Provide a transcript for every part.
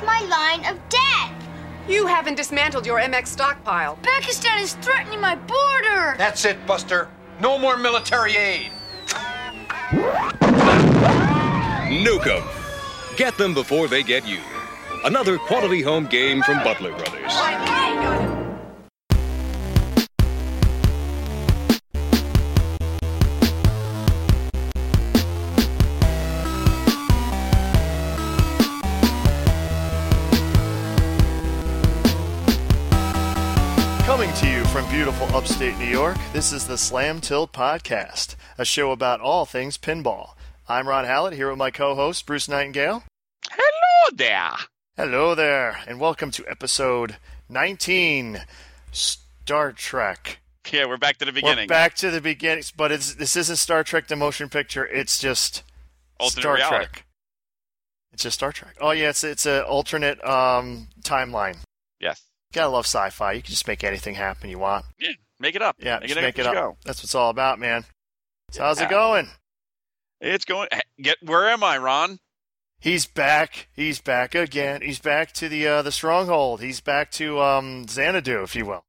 That's my line of death. You haven't dismantled your MX stockpile. Pakistan is threatening my border. That's it, Buster. No more military aid. Nuke 'em. Get them before they get you. Another quality home game from Butler Brothers. Upstate New York, this is the Slam Tilt Podcast, a show about all things pinball. I'm Ron Hallett here with my co host, Bruce Nightingale. Hello there. Hello there, and welcome to episode 19 Star Trek. Yeah, we're back to the beginning. We're back to the beginning, but it's, this isn't Star Trek the motion picture, it's just Alternate Star reality. Trek. It's just Star Trek. Oh, yeah, it's, it's an alternate um, timeline. Yes. Gotta love sci fi. You can just make anything happen you want. Yeah, make it up. Yeah, make just it, make it up. Go. That's what it's all about, man. So how's it going? It's going. Get where am I, Ron? He's back. He's back again. He's back to the uh, the stronghold. He's back to um, Xanadu, if you will.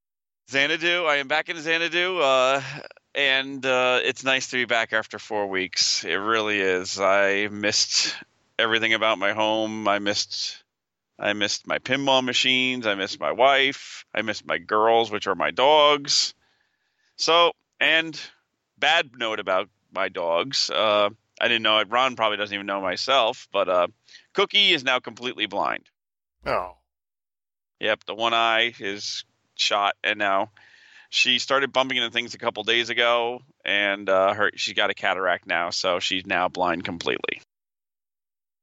Xanadu. I am back in Xanadu, uh, and uh, it's nice to be back after four weeks. It really is. I missed everything about my home. I missed. I missed my pinball machines. I missed my wife. I missed my girls, which are my dogs. So, and bad note about my dogs. Uh, I didn't know it. Ron probably doesn't even know myself, but uh, Cookie is now completely blind. Oh, Yep, the one eye is shot, and now she started bumping into things a couple days ago, and uh, her she's got a cataract now, so she's now blind completely.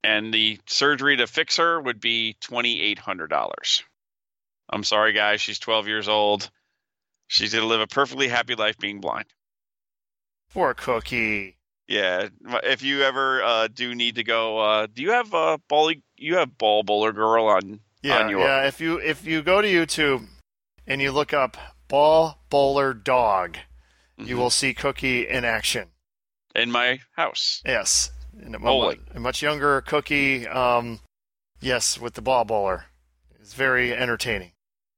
And the surgery to fix her would be twenty eight hundred dollars. I'm sorry, guys. She's 12 years old. She's gonna live a perfectly happy life being blind. poor Cookie. Yeah, if you ever uh, do need to go, uh, do you have uh, ball? You have ball bowler girl on Yeah, on your yeah. If you if you go to YouTube and you look up ball bowler dog, you Mhm. will see Cookie in action. in my house. Yes, and a, Bowling. a much younger Cookie. Um, yes, with the ball bowler, it's very entertaining.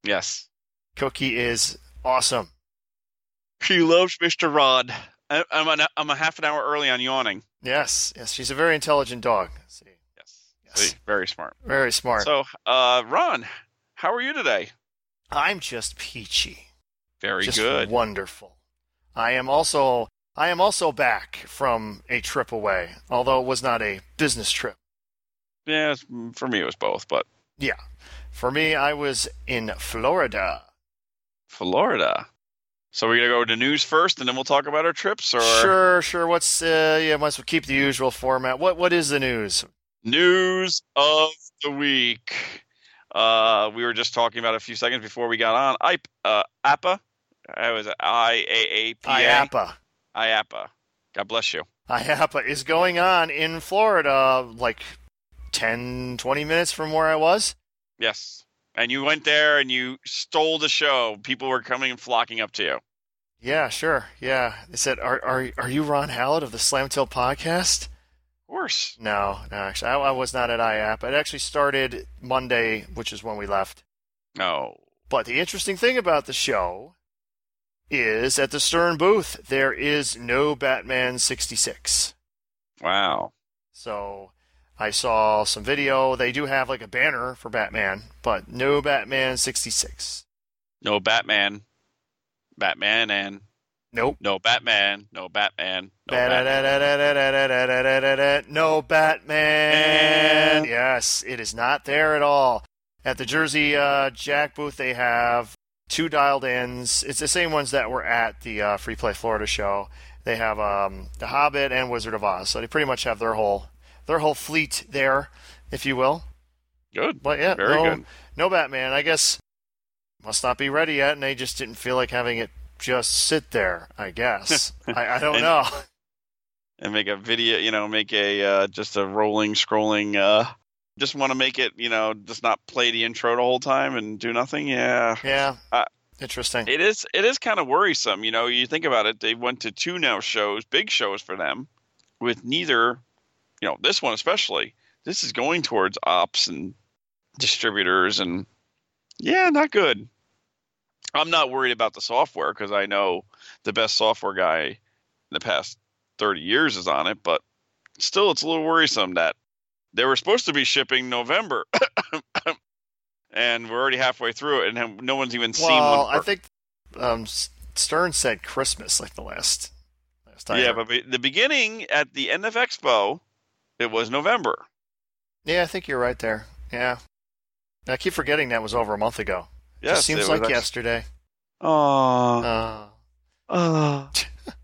Yes. Cookie is awesome. She loves Mr. Rod. I- I'm, an, I'm a half an hour early on yawning. Yes, yes. She's a very intelligent dog. See, Yes. Yes. See, very smart. very smart. So, uh, Ron, how are you today? I'm just peachy. Very just good. wonderful. I am also I am also back from a trip away, although it was not a business trip. Yeah, for me it was both, but Yeah. For me, I was in Florida. Florida. So we're gonna go to news first, and then we'll talk about our trips, or Sure, sure. What's uh yeah, might as well keep the usual format. What what is the news? news of the week. Uh, we were just talking about a few seconds before we got on. I uh, APA. I was I A A P A. IAPA. IAPA. God bless you. IAPA is going on in Florida like 10 20 minutes from where I was. Yes. And you went there and you stole the show. People were coming and flocking up to you. Yeah, sure. Yeah. They said, "Are are are you Ron Hallett of the Slam Tilt podcast?" Of course. No, no, actually, I, I was not at IAP. It actually started Monday, which is when we left. No. But the interesting thing about the show is at the Stern booth, there is no Batman 66. Wow. So I saw some video. They do have like a banner for Batman, but no Batman 66. No Batman. Batman and. Nope. No Batman. No Batman. No Batman. No Batman. Yes, it is not there at all. At the Jersey uh, Jack booth, they have two dialed ins. It's the same ones that were at the uh, Free Play Florida show. They have um, The Hobbit and Wizard of Oz. So they pretty much have their whole their whole fleet there, if you will. Good. But yeah, Very no, good. no Batman. I guess must not be ready yet, and they just didn't feel like having it just sit there. I guess I, I don't And- know. And make a video, you know, make a uh, just a rolling, scrolling. Uh, just want to make it, you know, just not play the intro the whole time and do nothing. Yeah. Yeah, Uh, interesting. It is it is kind of worrisome, you know. You think about it; they went to two now shows, big shows for them, with neither, you know, this one especially. This is going towards ops and distributors, and yeah, not good. I'm not worried about the software because I know the best software guy in the past 30 years is on it, but still, it's a little worrisome that they were supposed to be shipping November, and we're already halfway through it, and no one's even seen well. I think um, Stern said Christmas like the last last time. yeah, but the beginning at the end of Expo, it was November. yeah, I think you're right there. Yeah, I keep forgetting that was over a month ago. Yes, Just seems it like ex- yesterday. Aw. Uh, Aw.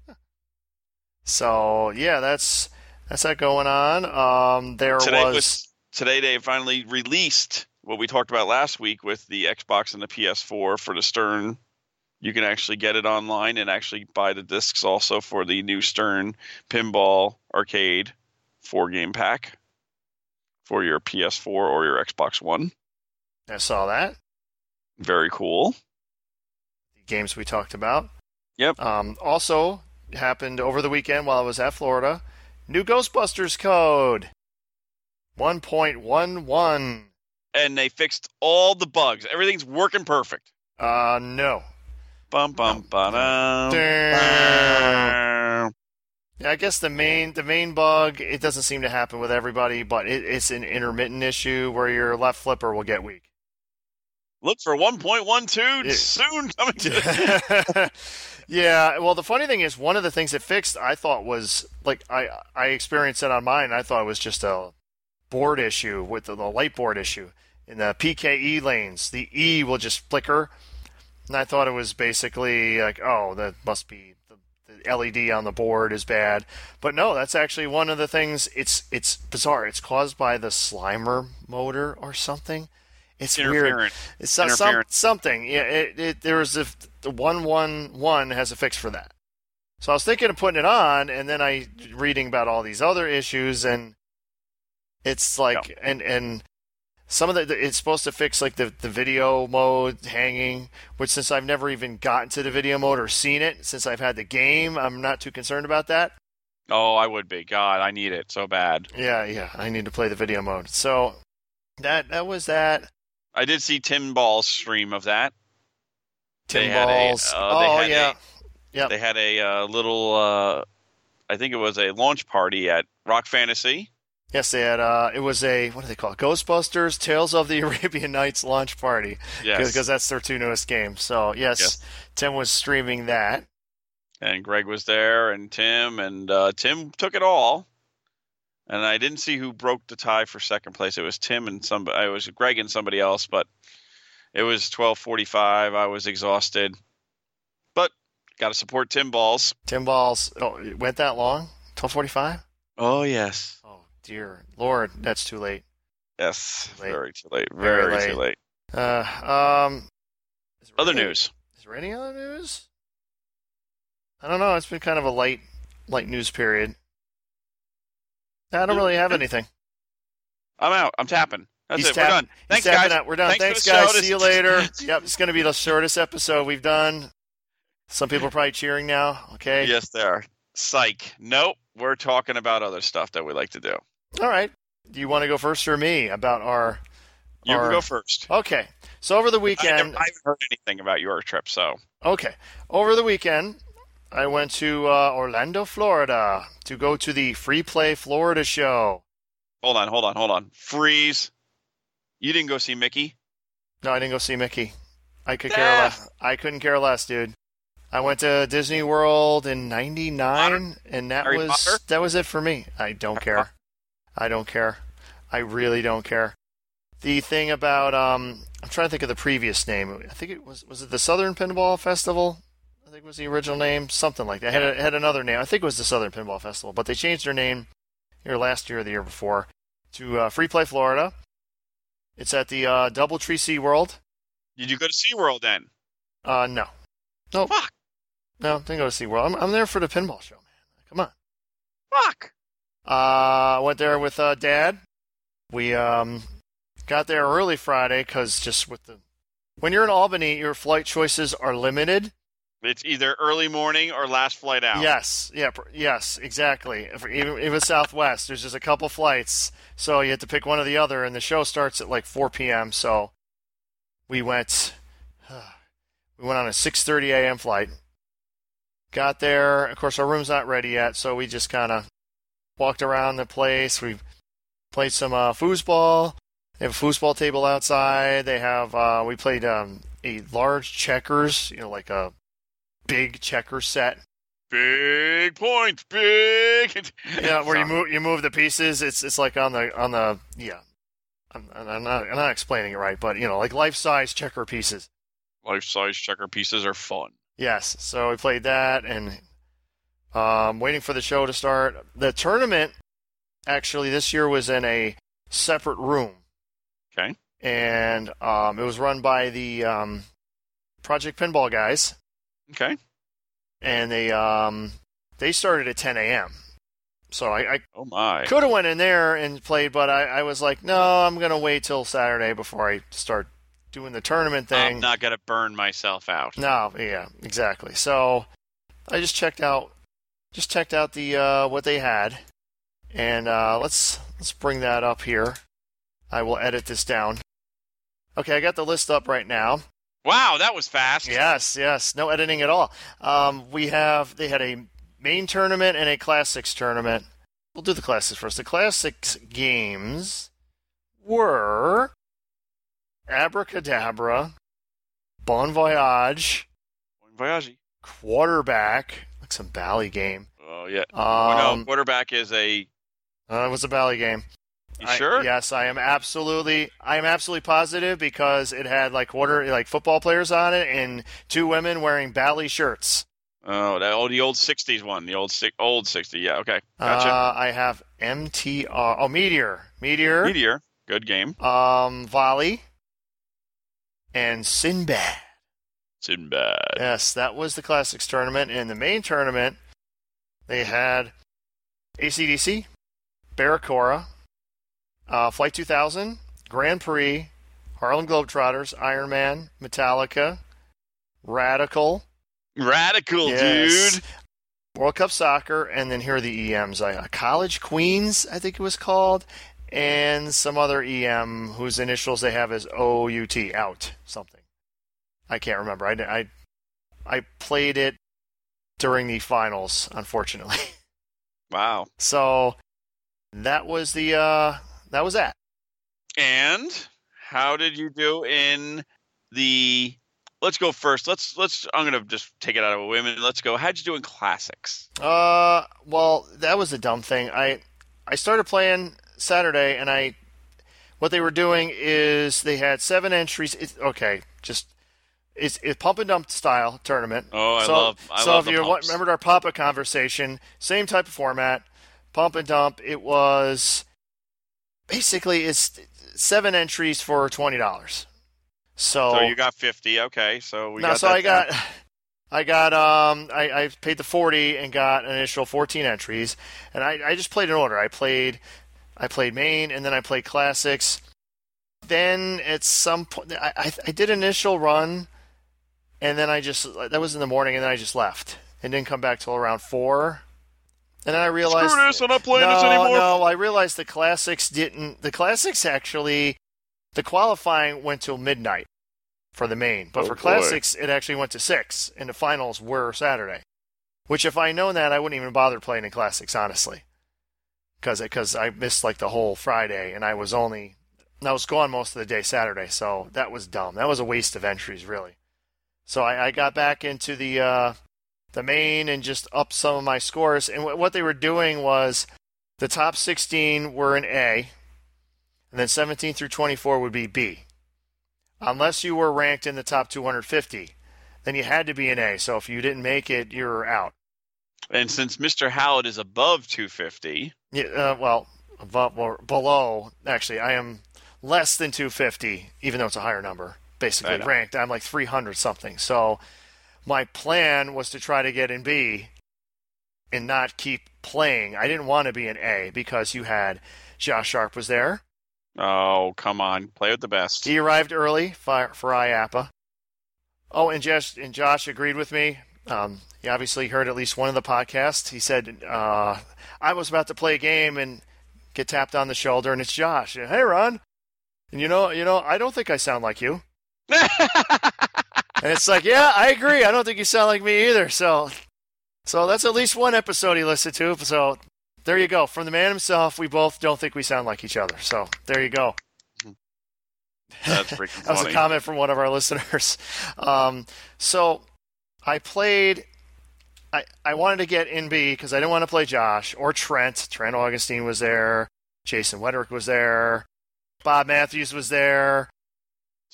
so yeah, that's that's that going on. Um, there today was, was today they finally released what we talked about last week with the Xbox and the PS4 for the Stern. You can actually get it online and actually buy the discs also for the new Stern Pinball Arcade four game pack for your PS4 or your Xbox One. I saw that Very cool. the games we talked about. Yep. Um, also happened over the weekend while I was at Florida. New Ghostbusters code. 1.11. And they fixed all the bugs. Everything's working perfect. Uh, no. Bum bum ba I guess the main the main bug it doesn't seem to happen with everybody, but it, it's an intermittent issue where your left flipper will get weak. Look for 1.12 Yeah. soon coming to yeah, well, the funny thing is, one of the things it fixed, I thought was like I I experienced it on mine. I thought it was just a board issue with the, the light board issue in the PKE lanes. The E will just flicker, and I thought it was basically like, oh, that must be LED on the board is bad. But no, that's actually one of the things. It's it's bizarre. It's caused by the Slimer motor or something. It's weird. It's so- some, something. Yeah, it, it, there was a the one one one has a fix for that. So I was thinking of putting it on, and then I reading about all these other issues, and it's like and and some of the it's supposed to fix like the the video mode hanging, which since I've never even gotten to the video mode or seen it since I've had the game, I'm not too concerned about that. Oh, I would be. God, I need it so bad. Yeah, yeah, I need to play the video mode. So that that was that. I did see Tim Ball's stream of that. Tim They had a, uh, oh had yeah. They had a uh, little, uh, I think it was a launch party at Rock Fantasy. Yes, they had. Uh, it was a what do they call it? Ghostbusters: Tales of the Arabian Nights launch party Yes. because that's their two newest games. So yes, Yes. Tim was streaming that. and Greg was there, and Tim, and uh, Tim took it all. And I didn't see who broke the tie for second place. It was Tim and somebody. It was Greg and somebody else, but it was twelve forty-five. I was exhausted, but got to support Tim Balls. Tim Balls. Oh, it went that long? Twelve forty-five. Oh yes, Oh dear Lord, that's too late. yes, Too late. very too late, Very very, too late. Uh, um, is there Other any- news. Is there any other news? I don't know. It's been kind of a light, light news period. I don't really have anything. I'm out. I'm tapping. That's He's it. tapping- We're done. Thanks, guys. out. We're done. Thanks Thanks, guys. show. See you later. yep, it's going to be the shortest episode we've done. Some people are probably cheering now. Okay. Yes, they are. Psych. Nope. We're talking about other stuff that we like to do. All right. Do you want to go first or me about our? You our... can go first. Okay. So over the I, weekend, never, I haven't heard anything about your trip, so Okay. Over the weekend, I went to uh, Orlando, Florida to go to the Free Play Florida show. hold on, hold on, hold on. Freeze. You didn't go see Mickey? No, I didn't go see Mickey. I could care Ah. less. I couldn't care less, dude. I went to Disney World in '99, and that Harry was Potter? that was it for me. I don't care. I don't care. I really don't care. The thing about um, I'm trying to think of the previous name. I think it was was it the Southern Pinball Festival. I think was the original name, something like that. It had a, had another name. I think it was the Southern Pinball Festival, but they changed their name here last year or the year before to uh, Free Play Florida. It's at the uh, DoubleTree Sea World. Did you go to SeaWorld then? Uh, no, no, Fuck. no, didn't go to SeaWorld. I'm I'm there for the pinball show, man. Come on. Fuck. Uh, went there with uh, Dad. We um got there early Friday because just with the when you're in Albany, your flight choices are limited. It's either early morning or last flight out. Yes, yeah, pr- yes, exactly. If, even even Southwest, there's just a couple flights, so you have to pick one or the other, and the show starts at like 4 p.m. So we went, we went on a 6:30 a.m. flight. Got there, of course, our room's not ready yet, so we just kind of walked around the place. We played some uh, foosball. They have a foosball table outside. They have uh, we played um, a large checkers, you know, like a big checker set. Big points, big. Yeah, where you move you move the pieces. It's it's like on the on the yeah. I'm, I'm not I'm not explaining it right, but you know, like life size checker pieces. Life size checker pieces are fun. Yes. So we played that and um, waiting for the show to start. The tournament actually this year was in a separate room. Okay. And um, it was run by the um, Project Pinball guys, Okay. and they um, they started at 10 a.m. So I, I Oh my. could have went in there and played, but I, I was like, no, I'm gonna wait till Saturday before I start doing the tournament thing. I'm not gonna burn myself out. No, yeah, exactly. So I just checked out, just checked out the uh, what they had, and uh, let's let's bring that up here. I will edit this down. Okay, I got the list up right now. Wow, that was fast. Yes, yes, no editing at all. Um, we have they had a main tournament and a classics tournament. We'll do the classics first. The classics games were Abracadabra, Bon Voyage, Bon voyage. Quarterback, like some Bally game. Oh yeah. oh, no, Um, quarterback is a. uh, it was a Bally game. You I- sure? yes, I am absolutely. I am absolutely positive because it had like quarter like football players on it and two women wearing Bally shirts. Oh, that oh the old '60s one, the old old '60. Yeah. Okay. Gotcha. Uh, I have MTR. Oh, Meteor. Meteor. Meteor. Good game. Um, Volley. And Sinbad. Sinbad. Yes, that was the Classics tournament. In the main tournament, they had ACDC, Barracora, uh, Flight 2000, Grand Prix, Harlem Globetrotters, Iron Man, Metallica, Radical, Radical, Yes. dude. World Cup Soccer, and then here are the EMs. Uh, College Queens, I think it was called, and some other EM whose initials they have is OUT, out, something. I can't remember. I, I, I played it during the finals, unfortunately. Wow. so that was the uh, that was that. And how did you do in the? Let's go first. Let's let's. I'm gonna just take it out of a women. Let's go. How'd you do in classics? Uh, well, that was a dumb thing. I I started playing Saturday, and I what they were doing is they had seven entries. It's, okay, just it's it's pump and dump style tournament. Oh, I so, love. I so love if you pumps. remembered our PAPA conversation, same type of format, pump and dump. It was basically it's seven entries for twenty dollars. So, So you got 50. Okay, so we no, got so I got. I got, um, I, I paid the forty and got an initial fourteen entries, and I, I just played in order. I played, I played main, and then I played classics. Then at some point, I, I, I did initial run, and then I just that was in the morning, and then I just left and didn't come back till around four. And then I realized Screw this! I'm not playing no, this anymore. No, I realized the classics didn't. The classics actually, the qualifying went till midnight for the main, but Oh, for boy. classics it actually went to six, and the finals were Saturday. Which, if I known that, I wouldn't even bother playing in classics, honestly, because because I missed like the whole Friday, and I was only I was gone most of the day Saturday, so that was dumb. That was a waste of entries, really. So I, I got back into the uh, the main and just up some of my scores. And wh- what they were doing was the top 16 were in A, and then 17 through 24 would be B. Unless you were ranked in the top 250, then you had to be in A. So if you didn't make it, you were out. And since Mr. Hallett is above 250, Yeah, uh, well, above or below. Actually, I am less than 250, even though it's a higher number. Basically ranked, I'm like 300 something. So my plan was to try to get in B and not keep playing. I didn't want to be in A because you had Josh Sharpe was there. oh come on, play with the best. He arrived early for, for IAPA. Oh, and Josh and Josh agreed with me. Um, you obviously heard at least one of the podcasts. He said, uh, I was about to play a game and get tapped on the shoulder, and it's Josh. Hey, Ron. And you know, you know, I don't think I sound like you. and it's like, yeah, I agree. I don't think you sound like me either. So, so that's at least one episode he listened to. So there you go. From the man himself, we both don't think we sound like each other. So there you go. That's freaking that was a comment from one of our listeners. Um, so I played. I, I wanted to get in B because I didn't want to play Josh or Trent. Trent Augustine was there. Jason Wedrick was there. Bob Matthews was there.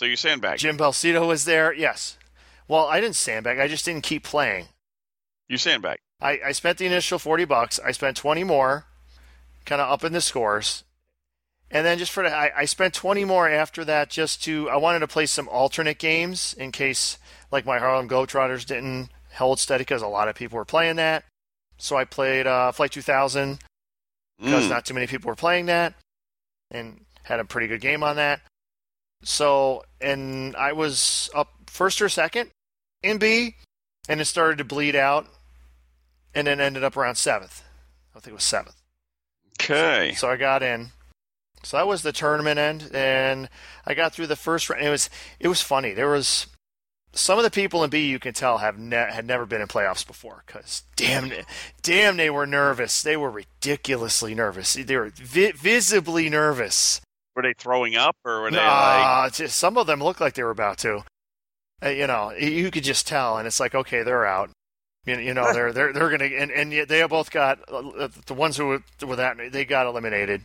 So you sandbag. Jim Belsito was there. Yes. Well, I didn't sandbag. I just didn't keep playing. You sandbag. I, I spent the initial 40 bucks. I spent 20 more, kind of up in the scores. And then just for the, I, I spent 20 more after that just to, I wanted to play some alternate games in case, like, my Harlem Globetrotters didn't hold steady because a lot of people were playing that. So I played uh, Flight 2000 because Mm. not too many people were playing that and had a pretty good game on that. So, and I was up first or second in B, and it started to bleed out, and then ended up around seventh. I think it was seventh. Okay. So I got in. So that was the tournament end, and I got through the first round. It was it was funny. There was some of the people in B you can tell have ne- had never been in playoffs before because damn, damn, they were nervous. They were ridiculously nervous. They were vi- visibly nervous. Were they throwing up or were they like? Nah, just, some of them looked like they were about to. Uh, you know, you could just tell, and it's like, okay, they're out. You, you know, they're they're they're gonna, and and yet they both got uh, the ones who were, were that they got eliminated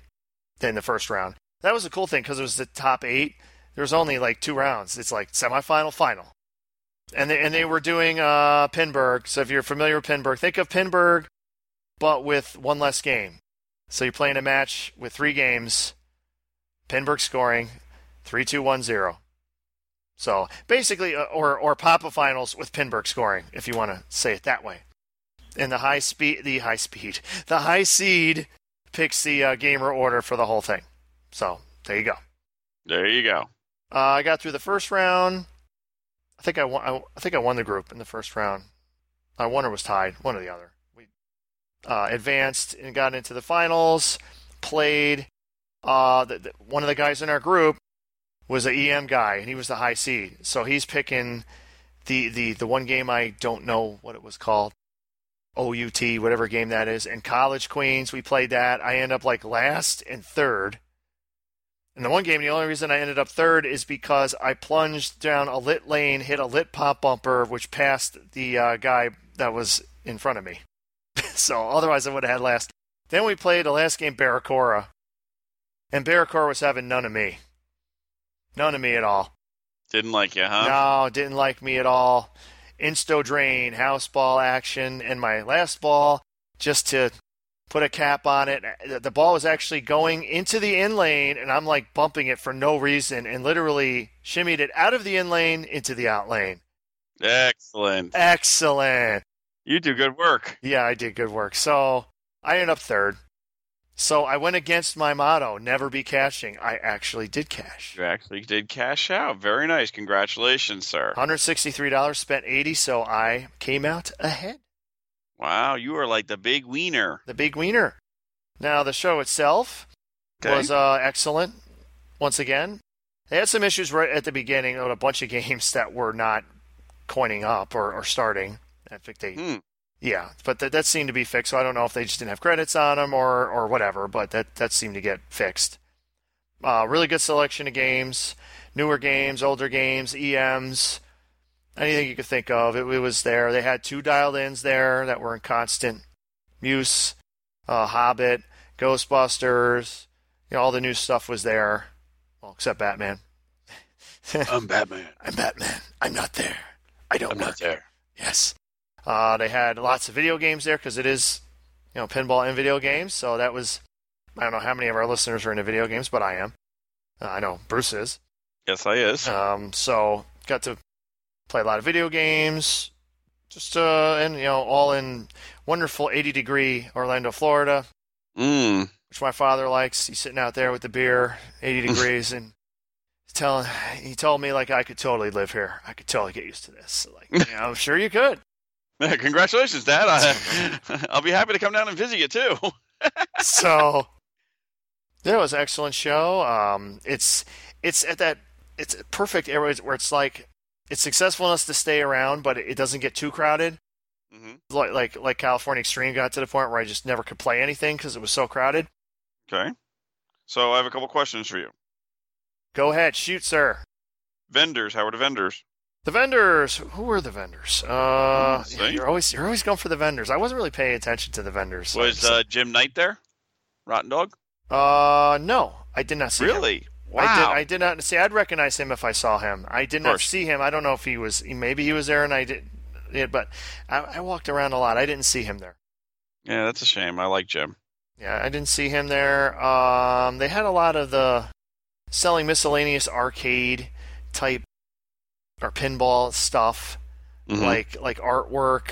in the first round. That was a cool thing because it was the top eight. There was only like two rounds. It's like semifinal, final, and they and they were doing uh Pinburgh. So if you're familiar with Pinburgh, think of Pinburgh, but with one less game. So you're playing a match with three games. Pinburgh scoring three, two, one, zero. So basically, uh, or or PAPA finals with Pinburgh scoring, if you want to say it that way. And the high speed, the high speed, the high seed picks the uh, gamer order for the whole thing. So there you go. There you go. Uh, I got through the first round. I think I won. I, I think I won the group in the first round. I won or was tied, one or the other. We uh, advanced and got into the finals. Played. Uh, the, the, one of the guys in our group was a EM guy, and he was the high seed. So he's picking the the the one game I don't know what it was called. OUT, whatever game that is, and College Queens. We played that. I end up like last and third. And the one game, the only reason I ended up third is because I plunged down a lit lane, hit a lit pop bumper, which passed the uh, guy that was in front of me. so otherwise, I would have had last. Then we played the last game, Barracora. And Barracora was having none of me. None of me at all. Didn't like you, huh? No, didn't like me at all. Insto drain, house ball action, and my last ball, just to put a cap on it. The ball was actually going into the in lane, and I'm like bumping it for no reason, and literally shimmied it out of the in lane into the out lane. Excellent. Excellent. You do good work. Yeah, I did good work. So I ended up third. So I went against my motto, never be cashing. I actually did cash. You actually did cash out. Very nice. Congratulations, sir. $163, spent 80 so I came out ahead. Wow, you are like the big wiener. the big wiener. Now the show itself Okay. was uh, excellent. Once again, they had some issues right at the beginning on a bunch of games that were not coining up or, or starting. I think they, Hmm. Yeah, but that, that seemed to be fixed. So I don't know if they just didn't have credits on them or or whatever, but that that seemed to get fixed. Uh, really good selection of games, newer games, older games, EMs, anything you could think of. It, it was there. They had two dialed ins there that were in constant use. Uh, Hobbit, Ghostbusters, you know, all the new stuff was there. Well, except Batman. I'm Batman. I'm Batman. I'm not there. I don't I'm work. not there. Yes. Uh, they had lots of video games there because it is, you know, pinball and video games. So that was, I don't know how many of our listeners are into video games, but I am. Uh, I know Bruce is. Yes, I is. Um, so got to play a lot of video games. Just uh, and you know, all in wonderful 80 degree Orlando, Florida, Mm. which my father likes. He's sitting out there with the beer, 80 degrees, and telling. He told me like I could totally live here. I could totally get used to this. Like, I'm sure you could. Congratulations, Dad. I, I'll be happy to come down and visit you too. so that was an excellent show. Um, it's it's at that it's a perfect area where it's like it's successful enough to stay around, but it doesn't get too crowded. Mm-hmm. Like like like California Extreme got to the point where I just never could play anything because it was so crowded. Okay. So I have a couple questions for you. Go ahead, shoot, sir. Vendors, how are the vendors? The vendors. Who were the vendors? Uh, yeah, you're always you're always going for the vendors. I wasn't really paying attention to the vendors. Was uh, Jim Knight there? Rottendog? uh no, I did not see him. Really? Wow. I did. I did not see. I'd recognize him if I saw him. I did not see him. I don't know if he was. Maybe he was there, and I did. Yeah, but I, I walked around a lot. I didn't see him there. yeah, that's a shame. I like Jim. Yeah, I didn't see him there. Um, they had a lot of the selling miscellaneous arcade type or pinball stuff, Mhm. like like artwork,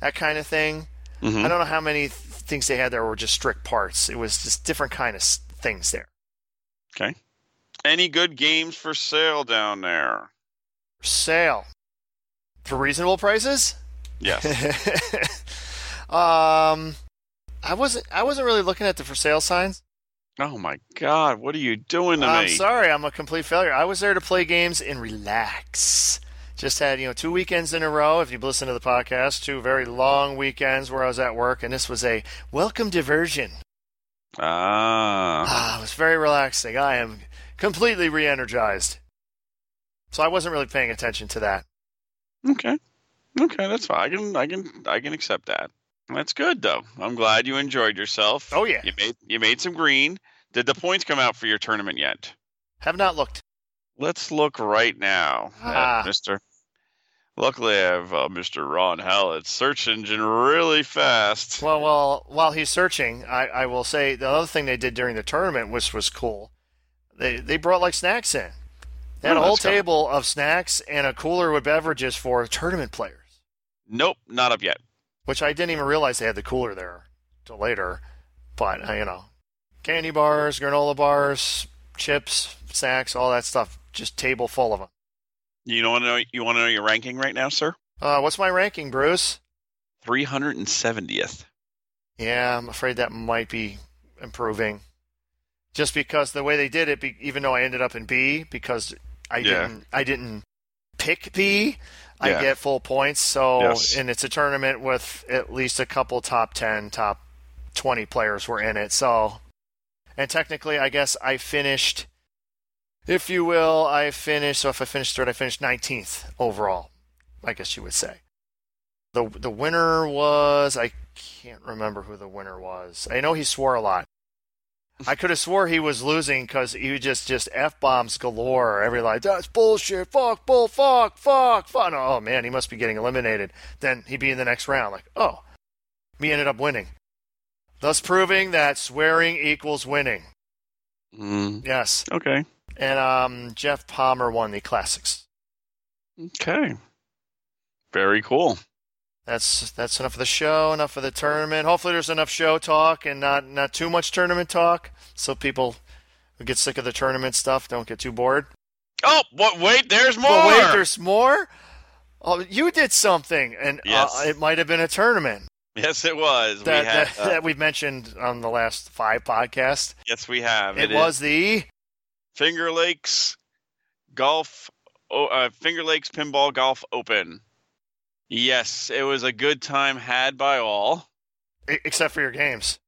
that kind of thing. Mhm. I don't know how many th- things they had there were just strict parts. It was just different kind of things there. Okay. Any good games for sale down there? For Sale for reasonable prices. Yes. um, I wasn't. I wasn't really looking at the for sale signs. Oh my God, what are you doing to I'm me? sorry, I'm a complete failure. I was there to play games and relax. Just had you know two weekends in a row. If you've listened to the podcast, two very long weekends where I was at work, and this was a welcome diversion. Ah. Ah, it was very relaxing. I am completely re-energized. So I wasn't really paying attention to that. Okay. Okay, that's fine. I can I can I can accept that. That's good though. I'm glad you enjoyed yourself. Oh, yeah. You made you made some green. Did the points come out for your tournament yet? Have not looked. Let's look right now Ah. Mr. Luckily, I have uh, Mr. Ron Hallett's search engine really fast. Well, well, while he's searching, I, I will say the other thing they did during the tournament, which was cool, they they brought like snacks in. They had Oh, a whole cool. table of snacks and a cooler with beverages for tournament players, Nope, not up yet. Which I didn't even realize they had the cooler there till later. But uh, you know, candy bars, granola bars, chips, snacks, all that stuff, just table full of them. You want to know? You want to know your ranking right now, sir? Uh, what's my ranking, Bruce? Three hundred and seventieth. Yeah, I'm afraid that might be improving. Just because the way they did it, even though I ended up in B, because I Yeah. didn't, I didn't pick B, I get full points. So, Yes. and it's a tournament with at least a couple top ten, top twenty players were in it. So, and technically, I guess I finished, if you will, I finished. So if I finished third, I finished nineteenth overall. I guess you would say. The the winner was I can't remember who the winner was. I know he swore a lot. I could have swore he was losing because he just just f bombs galore. Every like that's bullshit. Fuck, bull, fuck, fuck, fuck. Oh man, he must be getting eliminated. Then he'd be in the next round. Like oh, me ended up winning, thus proving that swearing equals winning. Mm, Yes, okay. and um, Jeff Palmer won the classics. Okay. Very cool. That's that's enough of the show, enough of the tournament. Hopefully, there's enough show talk and not not too much tournament talk, so people who get sick of the tournament stuff don't get too bored. Oh, what? Wait, there's more. But wait, there's more. Oh, you did something, and Yes. uh, it might have been a tournament yes, it was. that we had, that, uh, that we've mentioned on the last five podcasts. yes, we have. It was the Finger Lakes Golf. Uh, Finger Lakes Pinball Golf Open. Yes, it was a good time had by all, except for your games.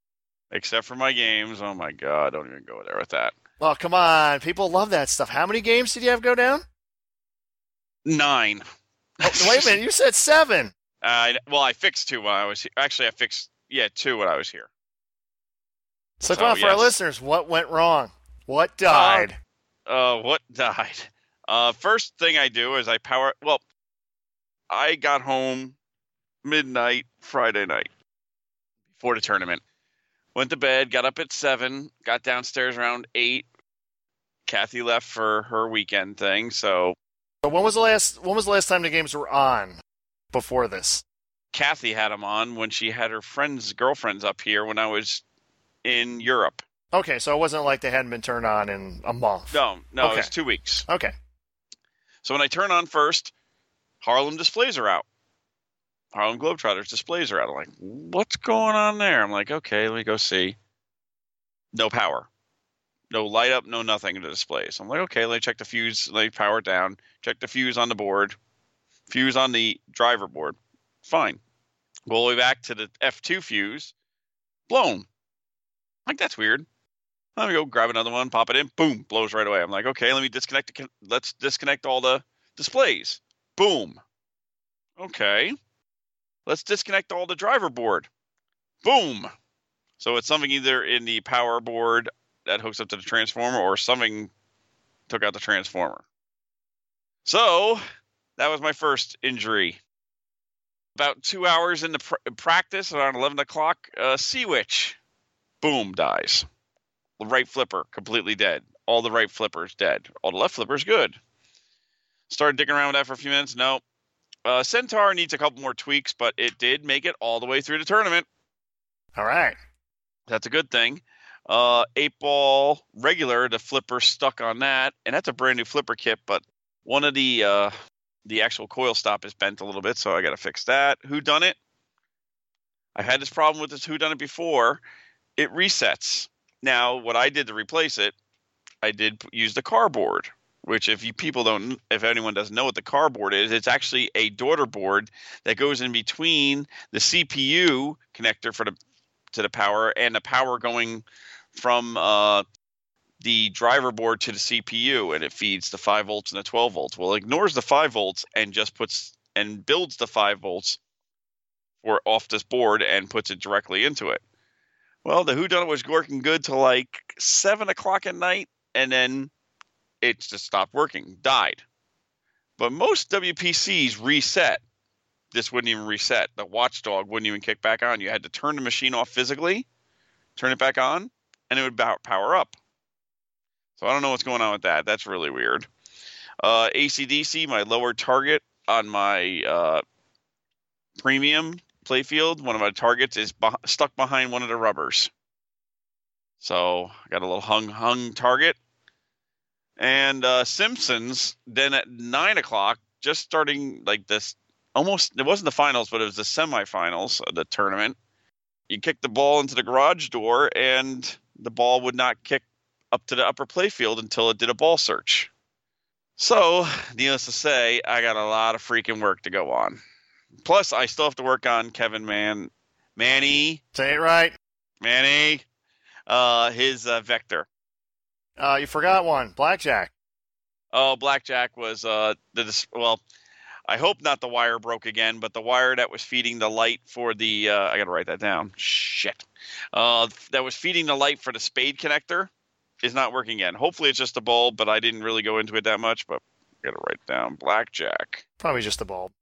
except for my games. Oh my god, don't even go there with that. Well, come on, people love that stuff. How many games did you have go down? Nine. Oh, wait a minute, you said seven. Uh, well, I fixed two while I was here. Actually, I fixed yeah two when I was here. So, So, come on, for our listeners, what went wrong? What died? Uh, what died? Uh, first thing I do is I power. Well, I got home midnight Friday night before the tournament. Went to bed, got up at seven, got downstairs around eight. Kathy left for her weekend thing, so So when was the last when was the last time the games were on before this? Kathy had them on when she had her friends, girlfriends up here when I was in Europe. Okay, so it wasn't like they hadn't been turned on in a month. No, no, it was two weeks. Okay. So when I turn on first, Harlem displays are out. Harlem Globetrotters displays are out. I'm like, what's going on there? I'm like, okay, let me go see. No power. No light up, no nothing in the displays. I'm like, okay, let me check the fuse, let me power it down, check the fuse on the board, fuse on the driver board. Fine. Go all the way back to the F2 fuse, blown. Like, that's weird. Let me go grab another one, pop it in, boom, blows right away. I'm like, okay, let me disconnect. The, let's disconnect all the displays. Boom. Okay. Let's disconnect all the driver board. Boom. So it's something either in the power board that hooks up to the transformer or something took out the transformer. So that was my first injury. About two hours into pr- practice, around 11 o'clock, uh, Sea Witch, boom, dies. The right flipper, completely dead. All the right flippers dead. All the left flippers, good. Started digging around with that for a few minutes. No. Uh, Centaur needs a couple more tweaks, but it did make it all the way through the tournament. All right. That's a good thing. Uh, eight ball regular, the flipper stuck on that, and that's a brand new flipper kit. But one of the uh, the actual coil stop is bent a little bit, so I got to fix that. Who Dunnit? I've had this problem with this Who Dunnit before. It resets. Now, what I did to replace it, I did use the cardboard. Which, if you people don't, if anyone doesn't know what the cardboard is, it's actually a daughter board that goes in between the CPU connector for the to the power and the power going from uh, the driver board to the CPU, and it feeds the five volts and the twelve volts. Well, it ignores the five volts and just puts and builds the five volts for off this board and puts it directly into it. Well, the Who Dunnit was working good till like seven o'clock at night, and then it just stopped working, died. But most WPCs reset. This wouldn't even reset. The watchdog wouldn't even kick back on. You had to turn the machine off physically, turn it back on, and it would power up. So I don't know what's going on with that. That's really weird. Uh, ACDC, my lower target on my uh, premium playfield, one of my targets is beh stuck behind one of the rubbers. So I got a little hung hung target. And uh, Simpsons, then at nine o'clock, just starting like this, almost it wasn't the finals, but it was the semifinals of the tournament. You kick the ball into the garage door, and the ball would not kick up to the upper playfield until it did a ball search. So, needless to say, I got a lot of freaking work to go on. Plus, I still have to work on Kevin Man, Manny, Say it right. Manny, uh, his uh, vector. Uh, you forgot one. Blackjack. Oh, Blackjack was uh the well. I hope not the wire broke again, but the wire that was feeding the light for the uh, I got to write that down. Shit. Uh, that was feeding the light for the spade connector is not working again. Hopefully it's just a bulb, but I didn't really go into it that much. But I got to write down Blackjack. Probably just the bulb.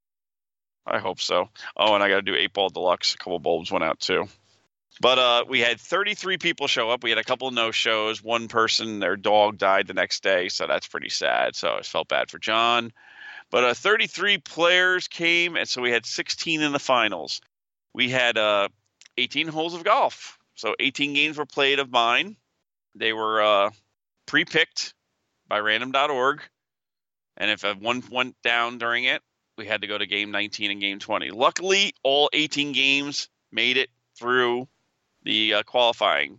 I hope so. Oh, and I got to do eight ball deluxe. A couple bulbs went out too. But uh, we had 33 people show up. We had a couple no shows. One person, their dog died the next day, so that's pretty sad. So I felt bad for John. But uh, 33 players came, and so we had 16 in the finals. We had uh, 18 holes of golf. So 18 games were played of mine. They were uh, pre-picked by random.org. And if one went down during it, we had to go to game 19 and game 20. Luckily, all 18 games made it through the uh, qualifying.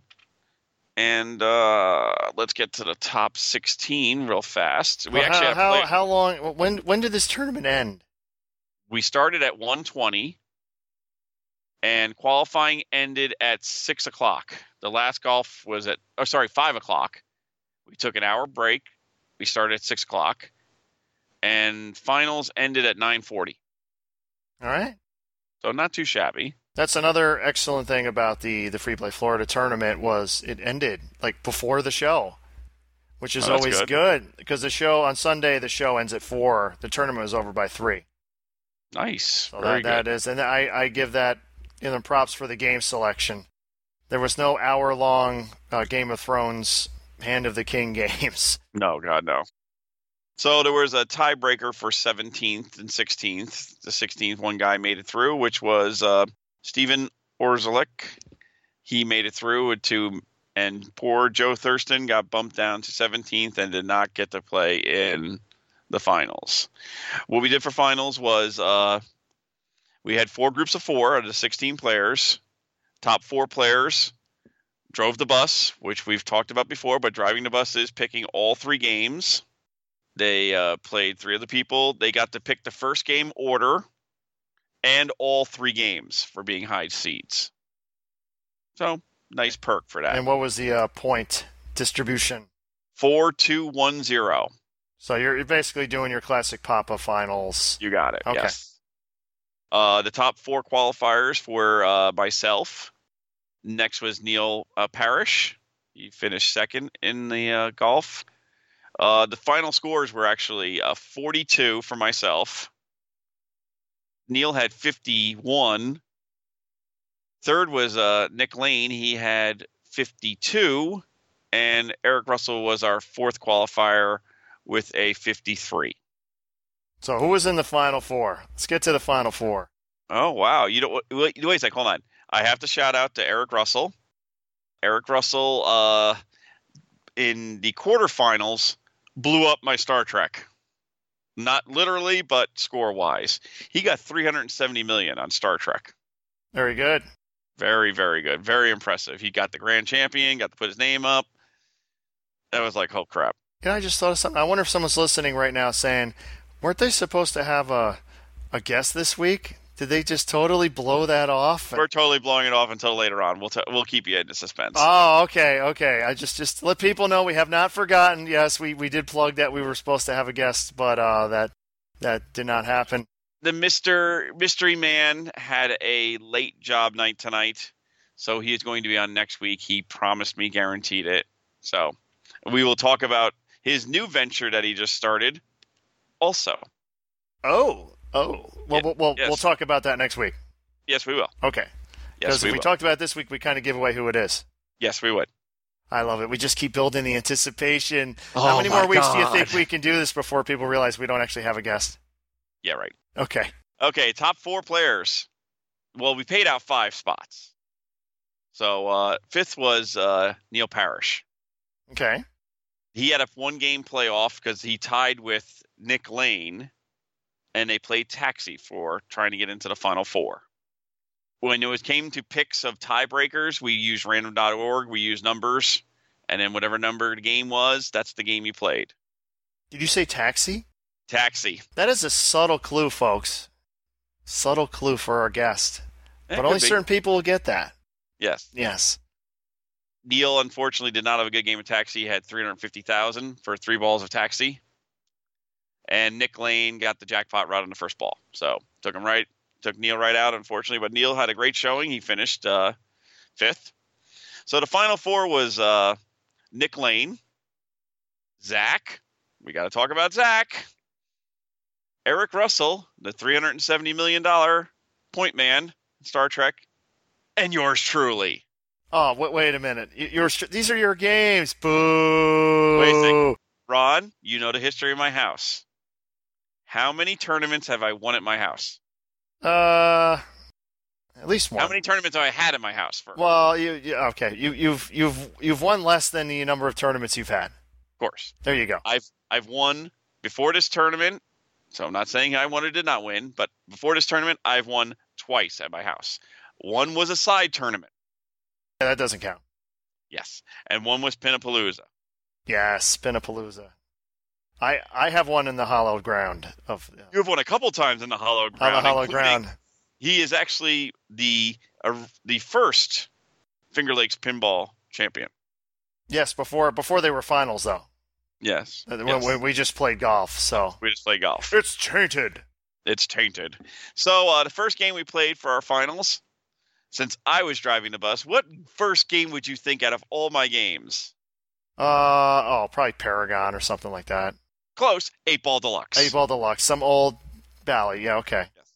And uh, let's get to the top 16 real fast. We Well, actually how, have how, how long? When when did this tournament end? we started at 120 and qualifying ended at 6 o'clock the last golf was at oh sorry 5 o'clock we took an hour break we started at 6 o'clock and finals ended at 9.40 All right. so not too shabby That's another excellent thing about the the Free Play Florida tournament was it ended like before the show, which is Oh, always good. because the show on Sunday the show ends at four. The tournament was over by three. nice So very that, good that is, and I, I give that you know props for the game selection. There was no hour long uh, Game of Thrones Hand of the King games. no god no so there was a tiebreaker for 17th and 16th the 16th one guy made it through which was uh, Stephen Orzelik. He made it through to, and poor Joe Thurston got bumped down to 17th and did not get to play in the finals. What we did for finals was uh, We had four groups of four out of the 16 players. Top four players drove the bus, which we've talked about before, but driving the bus is picking all three games. They uh, played three other people. They got to pick the first game order and all three games for being high seeds. So, nice perk for that. And what was the uh, point distribution? Four, two, one, zero. So you're, basically doing your classic PAPA finals. You got it. Okay. Yes. Uh, the top four qualifiers were uh, myself. Next was Neil uh, Parrish. He finished second in the uh, golf. Uh, the final scores were actually uh, 42 for myself. Neil had 51. Third was uh, Nick Lane. He had 52. And Eric Russell was our fourth qualifier with a 53. So who was in the final four? Let's get to the final four. Oh wow! You know, wait, wait a sec. Hold on. I have to shout out to Eric Russell. Eric Russell, uh, in the quarterfinals, blew up my Star Trek. Not literally, but score wise, he got 370 million on Star Trek. Very good. Very, very good. Very impressive. He got the grand champion. Got to put his name up. That was like, oh crap. Know, I just thought of something. I wonder if someone's listening right now saying, weren't they supposed to have a a guest this week? Did they just totally blow that off? We're totally blowing it off until later on. We'll t- we'll keep you in suspense. Oh, okay, okay. I just just let people know we have not forgotten. Yes, we, we did plug that we were supposed to have a guest, but uh, that that did not happen. the Mister Mystery Man had a late job night tonight, so he is going to be on next week. He promised me, guaranteed it. So we will talk about his new venture that he just started. Also, Oh, oh. Well, Yeah, we'll we'll, yes. we'll talk about that next week. yes, we will. Okay. Yes, Because we if we will. talked about it this week, we kind of give away who it is. yes, we would. I love it. We just keep building the anticipation. Oh How many more weeks do you think we can do this before people realize we don't actually have a guest? Yeah, right. Okay. Okay, top four players. Well, we paid out five spots. So uh, fifth was uh, Neil Parrish. Okay. he had a one game playoff because he tied with Nick Lane and they played taxi for trying to get into the final four. When it was came to picks of tiebreakers, we used random.org, we used numbers, and then whatever number the game was, that's the game you played. Did you say taxi? Taxi. That is a subtle clue, folks. Subtle clue for our guest. But only be. certain people will get that. Yes. Yes. Neil unfortunately did not have a good game of taxi. He had 350,000 for three balls of taxi. And Nick Lane got the jackpot right on the first ball. So took him right, took Neil right out, unfortunately. But Neil had a great showing. He finished uh, fifth. So the final four was uh, Nick Lane, Zach. We got to talk about Zach. Eric Russell, the $370 million point man, Star Trek, and yours truly. Oh, wait, wait a minute. Your, these are your games. Boo. Wait a second. Ron, you know the history of my house. How many tournaments have I won at my house? Uh, at least one. How many tournaments have I had at my house? For, Well, you, you okay. You, you've you've you've won less than the number of tournaments you've had. of course, There you go. I've I've won before this tournament. So I'm not saying I won wanted to not win, but before this tournament, I've won twice at my house. One was a side tournament, Yeah, that doesn't count. yes, and one was Pinnapalooza. Yes, Spinnapalooza. I I have one in the hollow ground of uh, You have won a couple times in the hollow ground. on the hollowed including- ground. He is actually the uh, the first Finger Lakes pinball champion. Yes, before before they were finals though. Yes. Uh, When, yes. when we just played golf, so we just play golf. it's tainted. It's tainted. So uh, the first game we played for our finals, since I was driving the bus, what first game would you think out of all my games? Uh oh, probably Paragon or something like that. Close, Eight Ball Deluxe. Eight Ball Deluxe, some old Bally. Yeah, okay. Yes.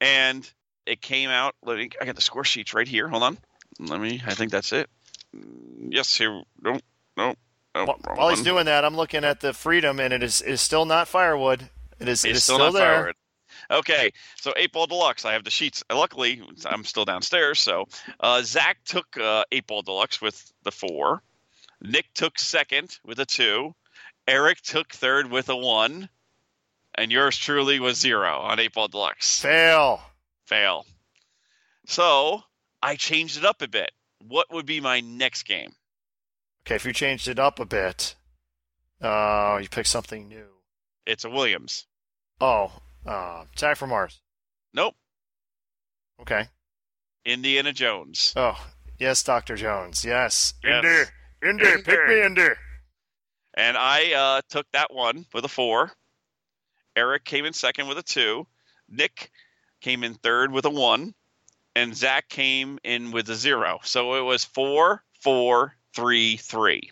And it came out. Let me. I got the score sheets right here. Hold on. Let me. I think that's it. Yes. Here. No. No. no While, while he's doing that, I'm looking at the Freedom, and it is is still not firewood. It is it It's still, still, not there. firewood. Okay, so eight ball deluxe. I have the sheets. Luckily, I'm still downstairs. So uh, Zach took uh, eight ball deluxe with the four. Nick took second with a two. Eric took third with a one, and yours truly was zero on eight ball deluxe. Fail. Fail. So I changed it up a bit. What would be my next game? Okay, if you changed it up a bit, uh, you pick something new. It's a Williams. Oh, uh, Attack from Mars. Nope. Okay. Indiana Jones. Oh, yes, Doctor Jones. Yes. Yes. Indy, Indy, Indy. pick me, Indy. And I uh, took that one with a four. Eric came in second with a two. Nick came in third with a one. And Zach came in with a zero. So it was four, four, three, three.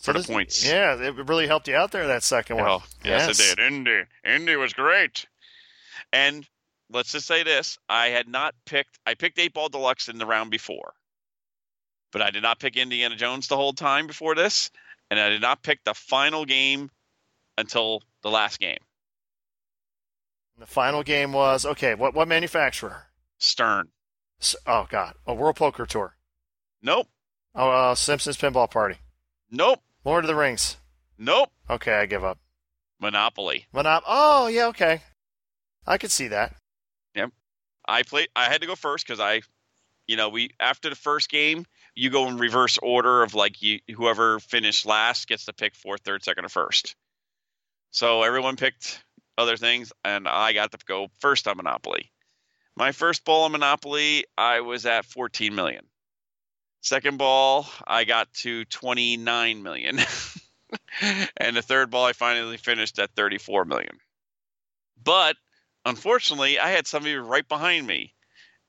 For the points. Yeah, it really helped you out there that second one. Oh, yes, it did. Indy. Indy was great. And let's just say this I had not picked, I picked 8 Ball Deluxe in the round before, but I did not pick Indiana Jones the whole time before this. And I did not pick the final game until the last game. The final game was okay. What what manufacturer? Stern. Oh God, a World Poker Tour. Nope. Oh, uh, Simpsons Pinball Party. Nope. Lord of the Rings. Nope. Okay, I give up. Monopoly. Monop. Oh yeah, okay. I could see that. Yep. I played. I had to go first because I, you know, we after the first game, you go in reverse order of like you whoever finished last gets to pick fourth, third, second, or first. So everyone picked other things, and I got to go first on Monopoly. My first ball on Monopoly, I was at 14 million. Second ball, I got to 29 million. and the third ball, I finally finished at 34 million. But unfortunately, I had somebody right behind me,